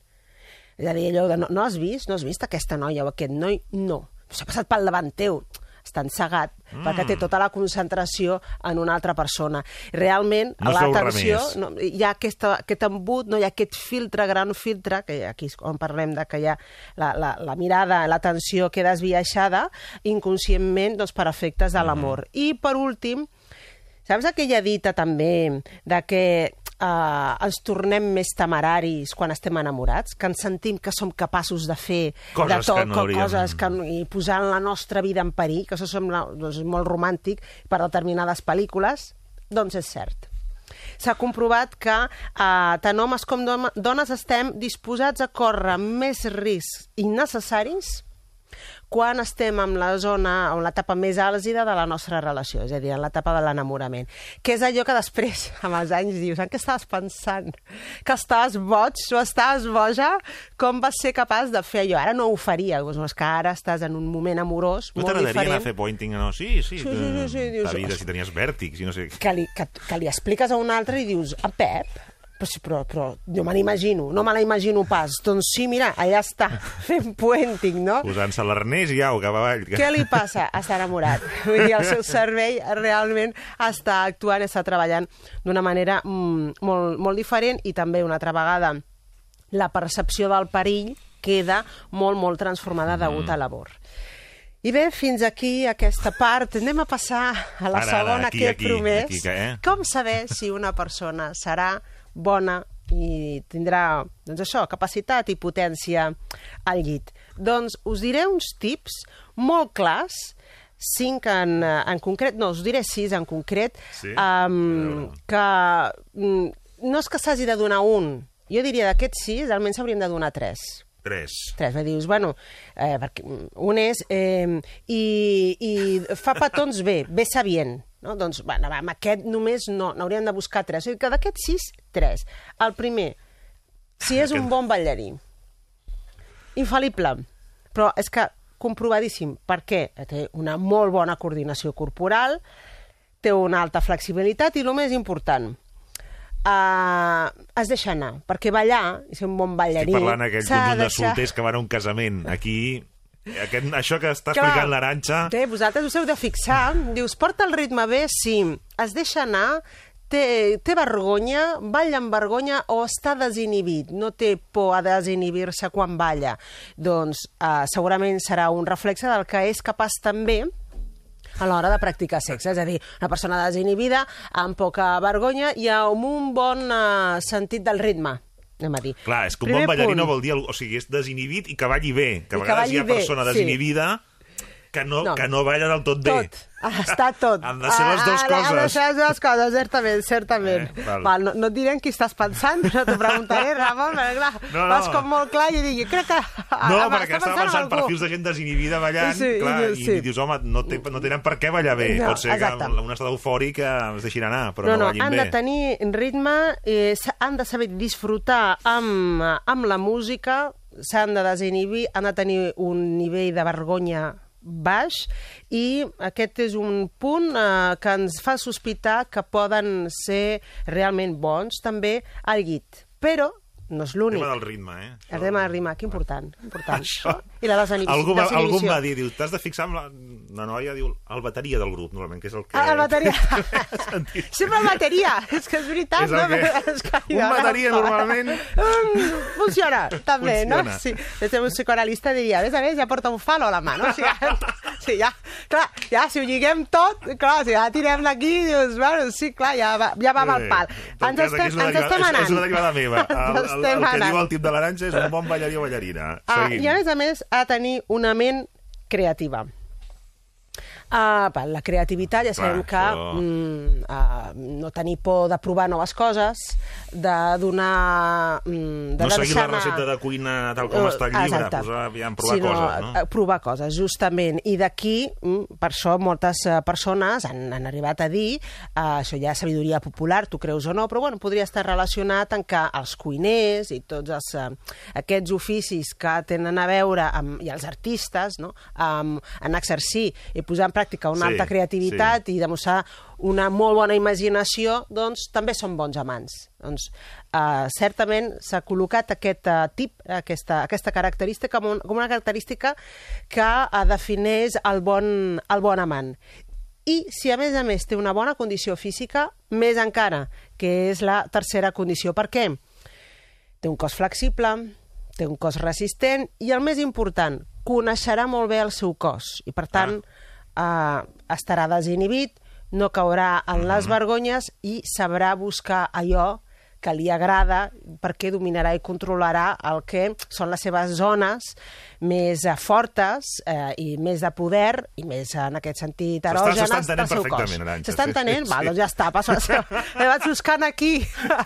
[SPEAKER 14] És a dir, allò de no, no has vist? No has vist aquesta noia o aquest noi? No. S'ha passat pel davant teu està encegat, mm. perquè té tota la concentració en una altra persona. Realment,
[SPEAKER 2] no
[SPEAKER 14] l'atenció, no, hi ha aquesta, aquest embut, no hi ha aquest filtre, gran filtre, que aquí és on parlem de que hi ha la, la, la mirada, l'atenció queda esbiaixada inconscientment doncs, per efectes de l'amor. Mm. I, per últim, saps aquella dita també de que eh, ens tornem més temeraris quan estem enamorats, que ens sentim que som capaços de fer
[SPEAKER 2] coses
[SPEAKER 14] de tot,
[SPEAKER 2] que no hauríem...
[SPEAKER 14] coses que, i posant la nostra vida en perill, que això sembla doncs, molt romàntic per determinades pel·lícules, doncs és cert. S'ha comprovat que eh, tant homes com dones estem disposats a córrer més riscs innecessaris quan estem en la zona, en l'etapa més àlgida de la nostra relació, és a dir, en l'etapa de l'enamorament. Que és allò que després, amb els anys, dius, en què estaves pensant? Que estaves boig o estaves boja? Com vas ser capaç de fer allò? Ara no ho faria, doncs és que ara estàs en un moment amorós
[SPEAKER 2] no
[SPEAKER 14] molt diferent.
[SPEAKER 2] No anar a fer pointing, no? Sí, sí.
[SPEAKER 14] Sí, sí, sí, sí, dius,
[SPEAKER 2] la vida, si tenies vèrtics i no sé...
[SPEAKER 14] Que li, que, que li expliques a un altre i dius, a Pep, però, però, però jo me l'imagino, no me la imagino pas. Doncs sí, mira, allà està, fent puenting, no?
[SPEAKER 2] Posant-se l'arnès i au, cap avall.
[SPEAKER 14] Què li passa? Està enamorat. Vull dir, el seu cervell realment està actuant, està treballant d'una manera mm, molt, molt diferent i també, una altra vegada, la percepció del perill queda molt, molt transformada degut mm. a l'amor. I bé, fins aquí aquesta part. Anem a passar a la
[SPEAKER 2] Ara, ara,
[SPEAKER 14] segona
[SPEAKER 2] aquí,
[SPEAKER 14] que he
[SPEAKER 2] aquí,
[SPEAKER 14] promès.
[SPEAKER 2] aquí, eh?
[SPEAKER 14] Com saber si una persona serà bona i tindrà, doncs això, capacitat i potència al llit. Doncs us diré uns tips molt clars, cinc en, en concret, no, us diré sis en concret,
[SPEAKER 2] Sí?
[SPEAKER 14] um, que mm, no és que s'hagi de donar un, jo diria d'aquests sis, almenys s'haurien de donar tres.
[SPEAKER 2] Tres.
[SPEAKER 14] Tres, va, dius, bueno, eh, perquè un és... Eh, i, I fa petons bé, bé sabient. No? Doncs, bueno, va, amb aquest només no, n'hauríem de buscar tres. O sigui que d'aquests sis, tres. El primer, si és un bon ballarí. Infal·lible. Però és que comprovadíssim. Per què? Té una molt bona coordinació corporal, té una alta flexibilitat i el més important, uh, es deixa anar, perquè ballar, i ser un bon ballarí...
[SPEAKER 2] Estic parlant aquell
[SPEAKER 14] s'ha
[SPEAKER 2] conjunt de
[SPEAKER 14] deixar-
[SPEAKER 2] solters que van a un casament. Aquí, aquest, això que està
[SPEAKER 14] Clar.
[SPEAKER 2] explicant l'Aranxa...
[SPEAKER 14] Bé, vosaltres us heu de fixar. Dius, porta el ritme bé? Sí. Es deixa anar? Té, té vergonya? Balla amb vergonya o està desinhibit? No té por a desinhibir-se quan balla? Doncs eh, segurament serà un reflexe del que és capaç també a l'hora de practicar sexe. És a dir, una persona desinhibida, amb poca vergonya i amb un bon eh, sentit del ritme anem a dir.
[SPEAKER 2] Clar, és que un
[SPEAKER 14] Primer
[SPEAKER 2] bon ballarí
[SPEAKER 14] punt.
[SPEAKER 2] no vol dir... O sigui, és desinhibit i que balli bé. Que a
[SPEAKER 14] que
[SPEAKER 2] vegades
[SPEAKER 14] balli
[SPEAKER 2] hi ha
[SPEAKER 14] bé,
[SPEAKER 2] persona
[SPEAKER 14] sí.
[SPEAKER 2] desinhibida que no,
[SPEAKER 14] No.
[SPEAKER 2] que no balla del tot bé.
[SPEAKER 14] Tot. Ah, està tot.
[SPEAKER 2] Han de ser les dues
[SPEAKER 14] Ah, Han de
[SPEAKER 2] coses.
[SPEAKER 14] ser les dues coses, certament, certament.
[SPEAKER 2] Eh, val.
[SPEAKER 14] val, no, no et diré en qui estàs pensant, no t'ho preguntaré, Ramon, perquè clar,
[SPEAKER 2] No, no.
[SPEAKER 14] vas com molt clar i dic, crec que...
[SPEAKER 2] No, perquè estava
[SPEAKER 14] en
[SPEAKER 2] pensant
[SPEAKER 14] algú.
[SPEAKER 2] perfils de gent desinhibida ballant,
[SPEAKER 14] Sí, i
[SPEAKER 2] clar, i,
[SPEAKER 14] sí.
[SPEAKER 2] dius, home, no, té, no tenen per què ballar bé.
[SPEAKER 14] No,
[SPEAKER 2] Pot ser
[SPEAKER 14] exacte.
[SPEAKER 2] que un estat eufòric eh, es deixin anar, però
[SPEAKER 14] no,
[SPEAKER 2] no,
[SPEAKER 14] no,
[SPEAKER 2] ballin
[SPEAKER 14] han
[SPEAKER 2] bé.
[SPEAKER 14] de tenir ritme, eh, han de saber disfrutar amb, amb la música, s'han de desinhibir, han de tenir un nivell de vergonya baix i aquest és un punt eh, que ens fa sospitar que poden ser realment bons també al llit. Però no és
[SPEAKER 2] El
[SPEAKER 14] l'únic.
[SPEAKER 2] tema del ritme, eh?
[SPEAKER 14] El tema del ritme, que important. important.
[SPEAKER 2] Això.
[SPEAKER 14] I la desinhibició.
[SPEAKER 2] Algú, va, algú va dir, diu, t'has de fixar amb la... La noia diu el bateria del grup, normalment, que és el que...
[SPEAKER 14] Ah, el bateria. Sempre el bateria. És que és veritat,
[SPEAKER 2] És el
[SPEAKER 14] no?
[SPEAKER 2] que-
[SPEAKER 14] És que,
[SPEAKER 2] Un bateria, normalment...
[SPEAKER 14] Mm, funciona, també,
[SPEAKER 2] Funciona.
[SPEAKER 14] no? Sí. De ser un psicoanalista diria, a més a més, ja porta un falo a la mà, no? O sigui, sí, ja, clar, ja, si ho lliguem tot, clar, si ja tirem d'aquí, dius, bueno, sí, clar, ja va, ja va amb el pal. Ens estem,
[SPEAKER 2] una
[SPEAKER 14] ens estem anant.
[SPEAKER 2] És una derivada meva. El, el, el,
[SPEAKER 14] estem
[SPEAKER 2] que diu el tip de l'aranja és un bon ballarí o ballarina.
[SPEAKER 14] Ah,
[SPEAKER 2] Seguim.
[SPEAKER 14] I a més a més ha de tenir una ment creativa. Uh, la creativitat, ja sabem
[SPEAKER 2] Clar,
[SPEAKER 14] que
[SPEAKER 2] però-
[SPEAKER 14] mm, uh, no tenir por de provar noves coses, de donar... Mm, de
[SPEAKER 2] No seguir la recepta de cuina tal com està al llibre,
[SPEAKER 14] Exacte.
[SPEAKER 2] posar, aviam, provar
[SPEAKER 14] Sinó,
[SPEAKER 2] coses, no?
[SPEAKER 14] eh, provar coses, justament. I d'aquí, mm, per això, moltes eh, persones han, han arribat a dir, eh, això ja és sabidoria popular, tu creus o no, però bueno, podria estar relacionat en que els cuiners i tots els, eh, aquests oficis que tenen a veure amb, i els artistes, no? amb, en exercir i posar en pràctica una
[SPEAKER 15] Sí,
[SPEAKER 14] alta creativitat i demostrar una molt bona imaginació, doncs també són bons amants. Doncs, eh, certament s'ha col·locat aquest eh, tip, aquesta, aquesta característica com, un, com una característica que eh, defineix el bon, el bon amant. I si a més a més té una bona condició física, més encara, que és la tercera condició. Per què? Té un cos flexible, té un cos resistent i, el més important, coneixerà molt bé el seu cos i, per tant, ah. Eh, estarà desinhibit, no caurà en les vergonyes i sabrà buscar allò que li agrada perquè dominarà i controlarà el que són les seves zones més eh, fortes eh, i més de poder i més en aquest sentit erògenes del seu cos. S'està
[SPEAKER 2] sí,
[SPEAKER 14] entenent?
[SPEAKER 2] sí.
[SPEAKER 14] Val, doncs ja està. Passo, me vaig buscant aquí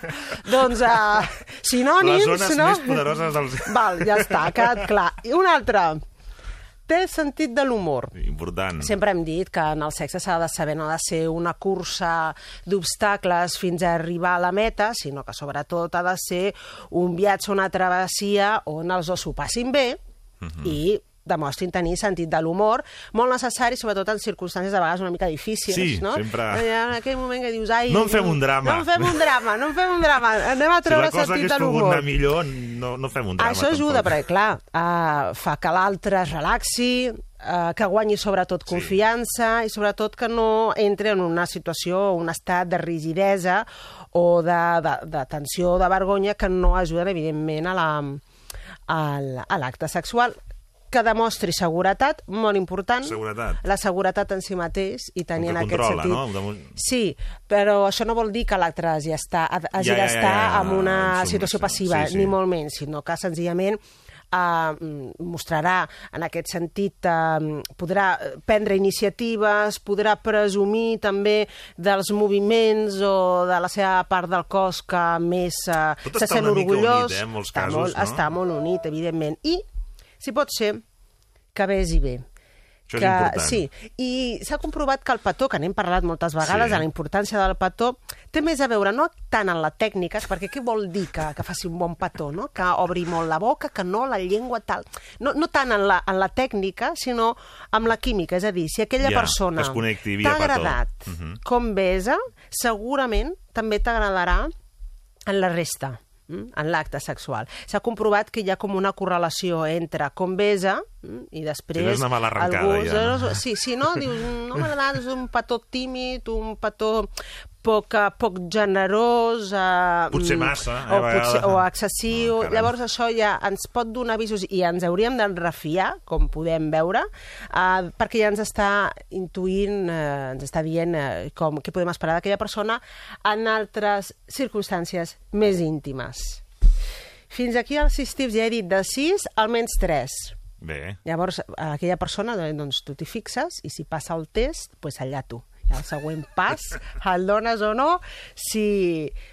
[SPEAKER 14] doncs uh, sinònims,
[SPEAKER 2] Les zones
[SPEAKER 14] no?
[SPEAKER 2] més poderoses dels...
[SPEAKER 14] Val, ja està, ha quedat clar. I un altre, té sentit de l'humor.
[SPEAKER 2] Important.
[SPEAKER 14] Sempre hem dit que en el sexe s'ha de saber, no ha de ser una cursa d'obstacles fins a arribar a la meta, sinó que sobretot ha de ser un viatge, una travessia on els dos s'ho passin bé i demostrin tenir sentit de l'humor, molt necessari, sobretot en circumstàncies de vegades una mica difícils,
[SPEAKER 2] Sí,
[SPEAKER 14] no?
[SPEAKER 2] sempre.
[SPEAKER 14] Eh, En aquell moment que dius, ai...
[SPEAKER 2] No en fem un drama."
[SPEAKER 14] No en fem un drama, no en fem un drama. Anem a
[SPEAKER 2] Si la
[SPEAKER 14] treure
[SPEAKER 2] cosa
[SPEAKER 14] sentit
[SPEAKER 2] hagués
[SPEAKER 14] de
[SPEAKER 2] pogut
[SPEAKER 14] l'humor.
[SPEAKER 2] anar millor, no, no fem un drama.
[SPEAKER 14] Això ajuda,
[SPEAKER 2] tampoc.
[SPEAKER 14] perquè, clar, uh, fa que l'altre es relaxi, uh, que guanyi sobretot confiança i sobretot que no entre en una situació, un estat de rigidesa o de, de, de tensió o de vergonya que no ajuden, evidentment, a la- a la- a l'acte sexual que demostri seguretat, molt important.
[SPEAKER 2] Seguretat.
[SPEAKER 14] La seguretat en si mateix i tenir en
[SPEAKER 2] que
[SPEAKER 14] aquest
[SPEAKER 2] controla,
[SPEAKER 14] sentit...
[SPEAKER 2] no?
[SPEAKER 14] Sí, però això no vol dir que l'altre hagi d'estar
[SPEAKER 2] Ja, ja, ja,
[SPEAKER 14] d'estar
[SPEAKER 2] ja,
[SPEAKER 14] en una
[SPEAKER 2] en
[SPEAKER 14] situació passiva,
[SPEAKER 2] Sí, sí.
[SPEAKER 14] ni molt menys, sinó que senzillament eh, mostrarà en aquest sentit, eh, podrà prendre iniciatives, podrà presumir també dels moviments o de la seva part del cos que més eh,
[SPEAKER 2] Tot
[SPEAKER 14] se sent orgullós.
[SPEAKER 2] unit, eh, en molts
[SPEAKER 14] està,
[SPEAKER 2] casos,
[SPEAKER 14] molt,
[SPEAKER 2] no?
[SPEAKER 14] està molt unit, evidentment. I, si pot ser, que vegi bé.
[SPEAKER 2] Això és
[SPEAKER 14] que,
[SPEAKER 2] important.
[SPEAKER 14] Sí, i s'ha comprovat que el petó, que n'hem parlat moltes vegades,
[SPEAKER 2] Sí.
[SPEAKER 14] de la importància del petó, té més a veure no tant en la tècnica, perquè què vol dir que, que faci un bon petó, no? que obri molt la boca, que no la llengua tal... No, no tant en la, en la tècnica, sinó amb la química, és a dir, si aquella
[SPEAKER 2] Ja,
[SPEAKER 14] persona t'ha
[SPEAKER 2] petó.
[SPEAKER 14] agradat
[SPEAKER 2] Mhm.
[SPEAKER 14] com besa, segurament també t'agradarà en la resta en l'acte sexual. S'ha comprovat que hi ha com una correlació entre com besa i després...
[SPEAKER 2] Si no és una mala arrencada,
[SPEAKER 14] algú-
[SPEAKER 2] ja, no?
[SPEAKER 14] Sí, sí, no? Dius, no m'ha agradat, és un petó tímid, un petó poc, eh, poc generós... Eh,
[SPEAKER 2] Potser
[SPEAKER 14] mm,
[SPEAKER 2] massa, eh,
[SPEAKER 14] o, potser, o excessiu.
[SPEAKER 2] Ah, caram.
[SPEAKER 14] Llavors això ja ens pot donar avisos i ens hauríem de refiar, com podem veure, eh, perquè ja ens està intuint, eh, ens està dient eh, com, què podem esperar d'aquella persona en altres circumstàncies més íntimes. Fins aquí els sis tips, ja he dit, de 6 almenys 3.
[SPEAKER 2] Bé.
[SPEAKER 14] Llavors, a aquella persona, doncs, tu t'hi fixes i si passa el test, doncs allà tu. I el següent pas, el dones o no, si,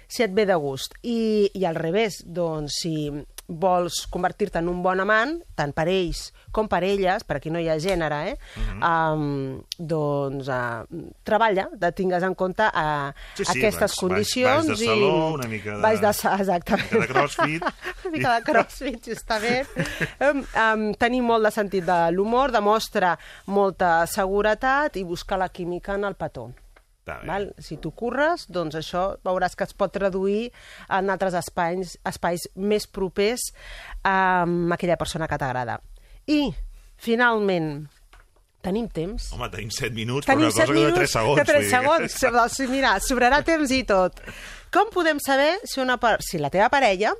[SPEAKER 14] si et ve de gust. I, I al revés, doncs, si vols convertir-te en un bon amant, tant per ells com per elles, per aquí no hi ha gènere, eh?
[SPEAKER 2] Mhm.
[SPEAKER 14] um, doncs uh, treballa, de tingues en compte uh,
[SPEAKER 2] Sí, sí,
[SPEAKER 14] aquestes
[SPEAKER 2] baix-
[SPEAKER 14] condicions.
[SPEAKER 2] baix de saló, una mica de-
[SPEAKER 14] Baix de, exactament.
[SPEAKER 2] Una mica de crossfit.
[SPEAKER 14] una mica de crossfit, justament. um, um, tenir molt de sentit de l'humor, demostra molta seguretat i buscar la química en el petó. Val? Si tu curres, doncs això veuràs que es pot traduir en altres espais, espais més propers amb aquella persona que t'agrada. I, finalment, tenim temps?
[SPEAKER 2] Home, tenim 7 minuts,
[SPEAKER 14] Tenim
[SPEAKER 2] però una cosa que de
[SPEAKER 14] minuts,
[SPEAKER 2] 3 segons.
[SPEAKER 14] De 3
[SPEAKER 2] vull dir
[SPEAKER 14] segons. Doncs, mira, sobrarà temps i tot. Com podem saber si, una, par- si la teva parella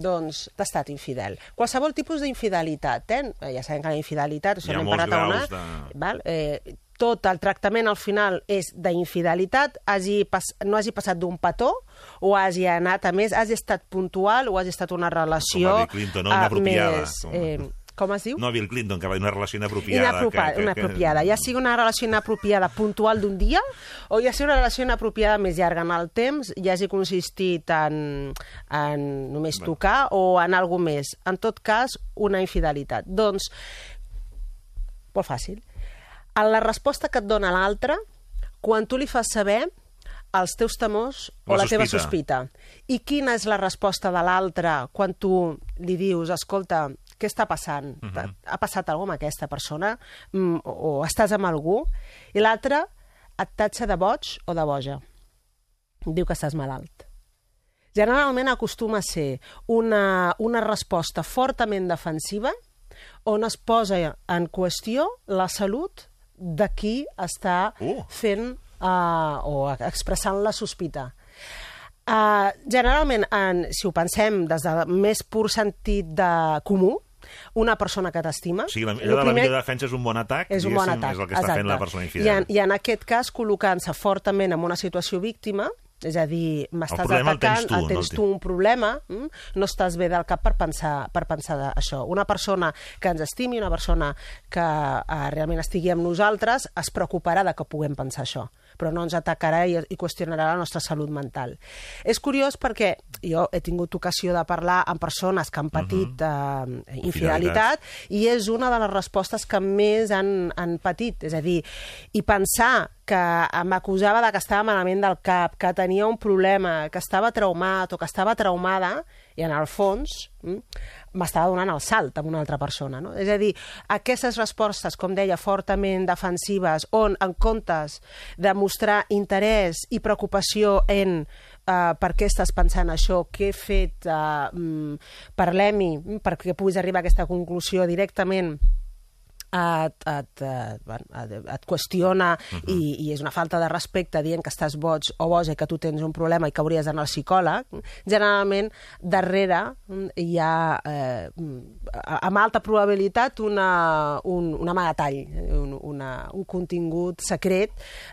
[SPEAKER 14] doncs t'ha estat infidel. Qualsevol tipus d'infidelitat, eh? Ja sabem que la infidelitat, això
[SPEAKER 2] Hi ha
[SPEAKER 14] n'hem
[SPEAKER 2] molts
[SPEAKER 14] parlat a una...
[SPEAKER 2] graus de-
[SPEAKER 14] Val? Eh, tot el tractament al final és d'infidelitat, hagi pas, no hagi passat d'un petó o hagi anat, a més, hagi estat puntual o hagi estat una relació
[SPEAKER 2] Com Clinton, no? Inapropiada.
[SPEAKER 14] més, eh, Com es diu?
[SPEAKER 2] No, Bill Clinton, que va dir una relació inapropiada.
[SPEAKER 14] Inapropiada,
[SPEAKER 2] que, que,
[SPEAKER 14] inapropiada. Ja sigui una relació inapropiada puntual d'un dia o ja sigui una relació inapropiada més llarga en el temps, ja hagi consistit en, en només tocar o en alguna més. En tot cas, una infidelitat. Doncs, molt fàcil. En la resposta que et dona l'altre, quan tu li fas saber els teus temors o
[SPEAKER 2] La
[SPEAKER 14] la, teva
[SPEAKER 2] sospita.
[SPEAKER 14] I quina és la resposta de l'altre quan tu li dius, escolta, què està passant? Uh -huh. Ha passat alguna amb aquesta persona? Mm, o, o estàs amb algú? I l'altre et tatxa de boig o de boja. Diu que estàs malalt. Generalment acostuma a ser una, una resposta fortament defensiva on es posa en qüestió la salut de qui està
[SPEAKER 2] Uh.
[SPEAKER 14] fent uh, o expressant la sospita. Uh, generalment, en, si ho pensem des del més pur sentit de comú, una persona que t'estima...
[SPEAKER 2] O sigui, la, la
[SPEAKER 14] primer-
[SPEAKER 2] millor defensa és un bon atac,
[SPEAKER 14] és un bon atac.
[SPEAKER 2] és el que està fent la persona
[SPEAKER 14] I en,
[SPEAKER 2] infidel.
[SPEAKER 14] I en aquest cas, col·locant-se fortament en una situació víctima, és a dir, m'estàs
[SPEAKER 2] problema el tens
[SPEAKER 14] atacant,
[SPEAKER 2] tu, no el
[SPEAKER 14] tens
[SPEAKER 2] tinc.
[SPEAKER 14] tu un problema, mm? no estàs bé del cap per pensar, per pensar això. Una persona que ens estimi, una persona que eh, realment estigui amb nosaltres, es preocuparà de que puguem pensar això però no ens atacarà i, i qüestionarà la nostra salut mental. És curiós perquè jo he tingut ocasió de parlar amb persones que han patit uh eh, infidelitat i és una de les respostes que més han, han patit. És a dir, i pensar que m'acusava de que estava malament del cap, que tenia un problema, que estava traumat o que estava traumada, i en el fons mm, m'estava donant el salt amb una altra persona. No? És a dir, aquestes respostes, com deia, fortament defensives, on en comptes de mostrar interès i preocupació en uh, per què estàs pensant això, què he fet, uh, parlem-hi, perquè puguis arribar a aquesta conclusió directament et, et, et, bueno, et, et qüestiona uh -huh. i, i és una falta de respecte dient que estàs boig o boja i que tu tens un problema i que hauries d'anar al psicòleg, generalment darrere mm, hi ha eh, amb alta probabilitat una, un, un amagatall, un, una, un contingut secret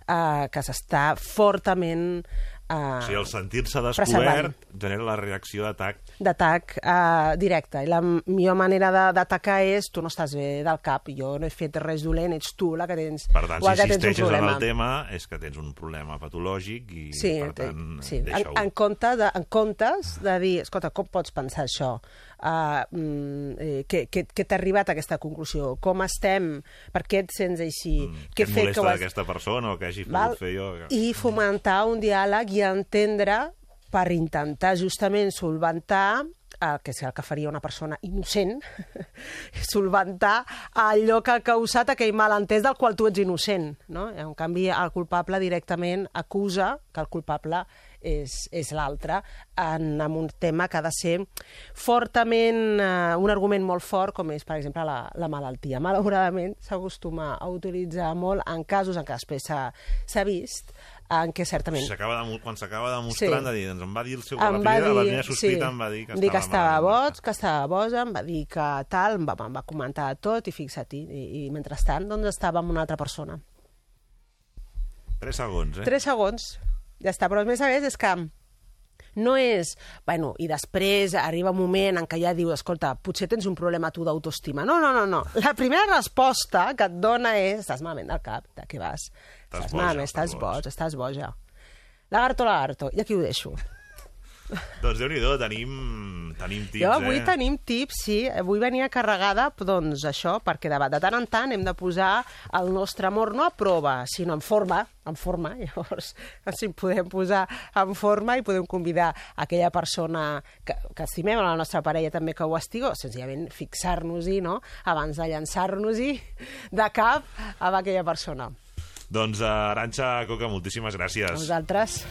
[SPEAKER 14] eh, que s'està fortament eh,
[SPEAKER 2] O sigui, el sentir-se descobert genera la reacció d'atac.
[SPEAKER 14] d'atac uh, directe. I la millor manera de- d'atacar és tu no estàs bé del cap, jo no he fet res dolent, ets tu la que tens,
[SPEAKER 2] Per tant, si insisteixes en
[SPEAKER 14] problema.
[SPEAKER 2] el tema és que tens un problema patològic i,
[SPEAKER 14] Sí,
[SPEAKER 2] per tant,
[SPEAKER 14] sí. En,
[SPEAKER 2] deixa-ho.
[SPEAKER 14] en, compte de, en comptes de dir, escolta, com pots pensar això? Mm, eh, què què, què t'ha arribat a aquesta conclusió? Com estem? Per què et sents així?
[SPEAKER 2] Mm, Què et molesta
[SPEAKER 14] ho has-
[SPEAKER 2] d'aquesta persona o que hagi pogut
[SPEAKER 14] Val?
[SPEAKER 2] fer jo?
[SPEAKER 14] I fomentar un diàleg i entendre per intentar justament solventar el que és el que faria una persona innocent, solventar allò que ha causat aquell malentès del qual tu ets innocent. No? En canvi, el culpable directament acusa que el culpable és, és l'altre en, en un tema que ha de ser fortament, eh, un argument molt fort, com és, per exemple, la, la malaltia. Malauradament, s'acostuma a utilitzar molt en casos en què després s'ha vist en què certament
[SPEAKER 2] S'acaba de, quan s'acaba demostrant,
[SPEAKER 14] Sí.
[SPEAKER 2] de dir, doncs em va dir el seu...
[SPEAKER 14] em
[SPEAKER 2] la, primera,
[SPEAKER 14] dir,
[SPEAKER 2] la primera sospita em va dir que
[SPEAKER 14] dir que
[SPEAKER 2] estava
[SPEAKER 14] estava boig, que estava boja, em va dir que tal, em va, em va comentar tot i fixa't, i, i, i mentrestant doncs estava amb una altra persona.
[SPEAKER 2] Tres segons, eh?
[SPEAKER 14] Tres segons, ja està, però a més més és que no és... Bueno, i després arriba un moment en què ja dius, escolta, potser tens un problema tu d'autoestima. No, no, no, no. La primera resposta que et dona és estàs malament del cap, de què vas? Estàs,
[SPEAKER 2] boja,
[SPEAKER 14] malament,
[SPEAKER 2] estàs
[SPEAKER 14] estàs boig, estàs boja. Lagarto, lagarto. I aquí ho deixo.
[SPEAKER 2] Doncs déu-n'hi-do, tenim, tenim tips,
[SPEAKER 14] jo avui
[SPEAKER 2] eh?
[SPEAKER 14] tenim tips, sí. Avui venia carregada, doncs això, perquè de, de tant en tant hem de posar el nostre amor no a prova, sinó en forma, en forma. Llavors, si podem posar en forma i podem convidar aquella persona que, que estimem, a la nostra parella també que ho estigui, senzillament fixar-nos-hi, no?, abans de llançar-nos-hi de cap a aquella persona.
[SPEAKER 2] Doncs, uh, Aranxa Coca, moltíssimes gràcies.
[SPEAKER 14] A vosaltres.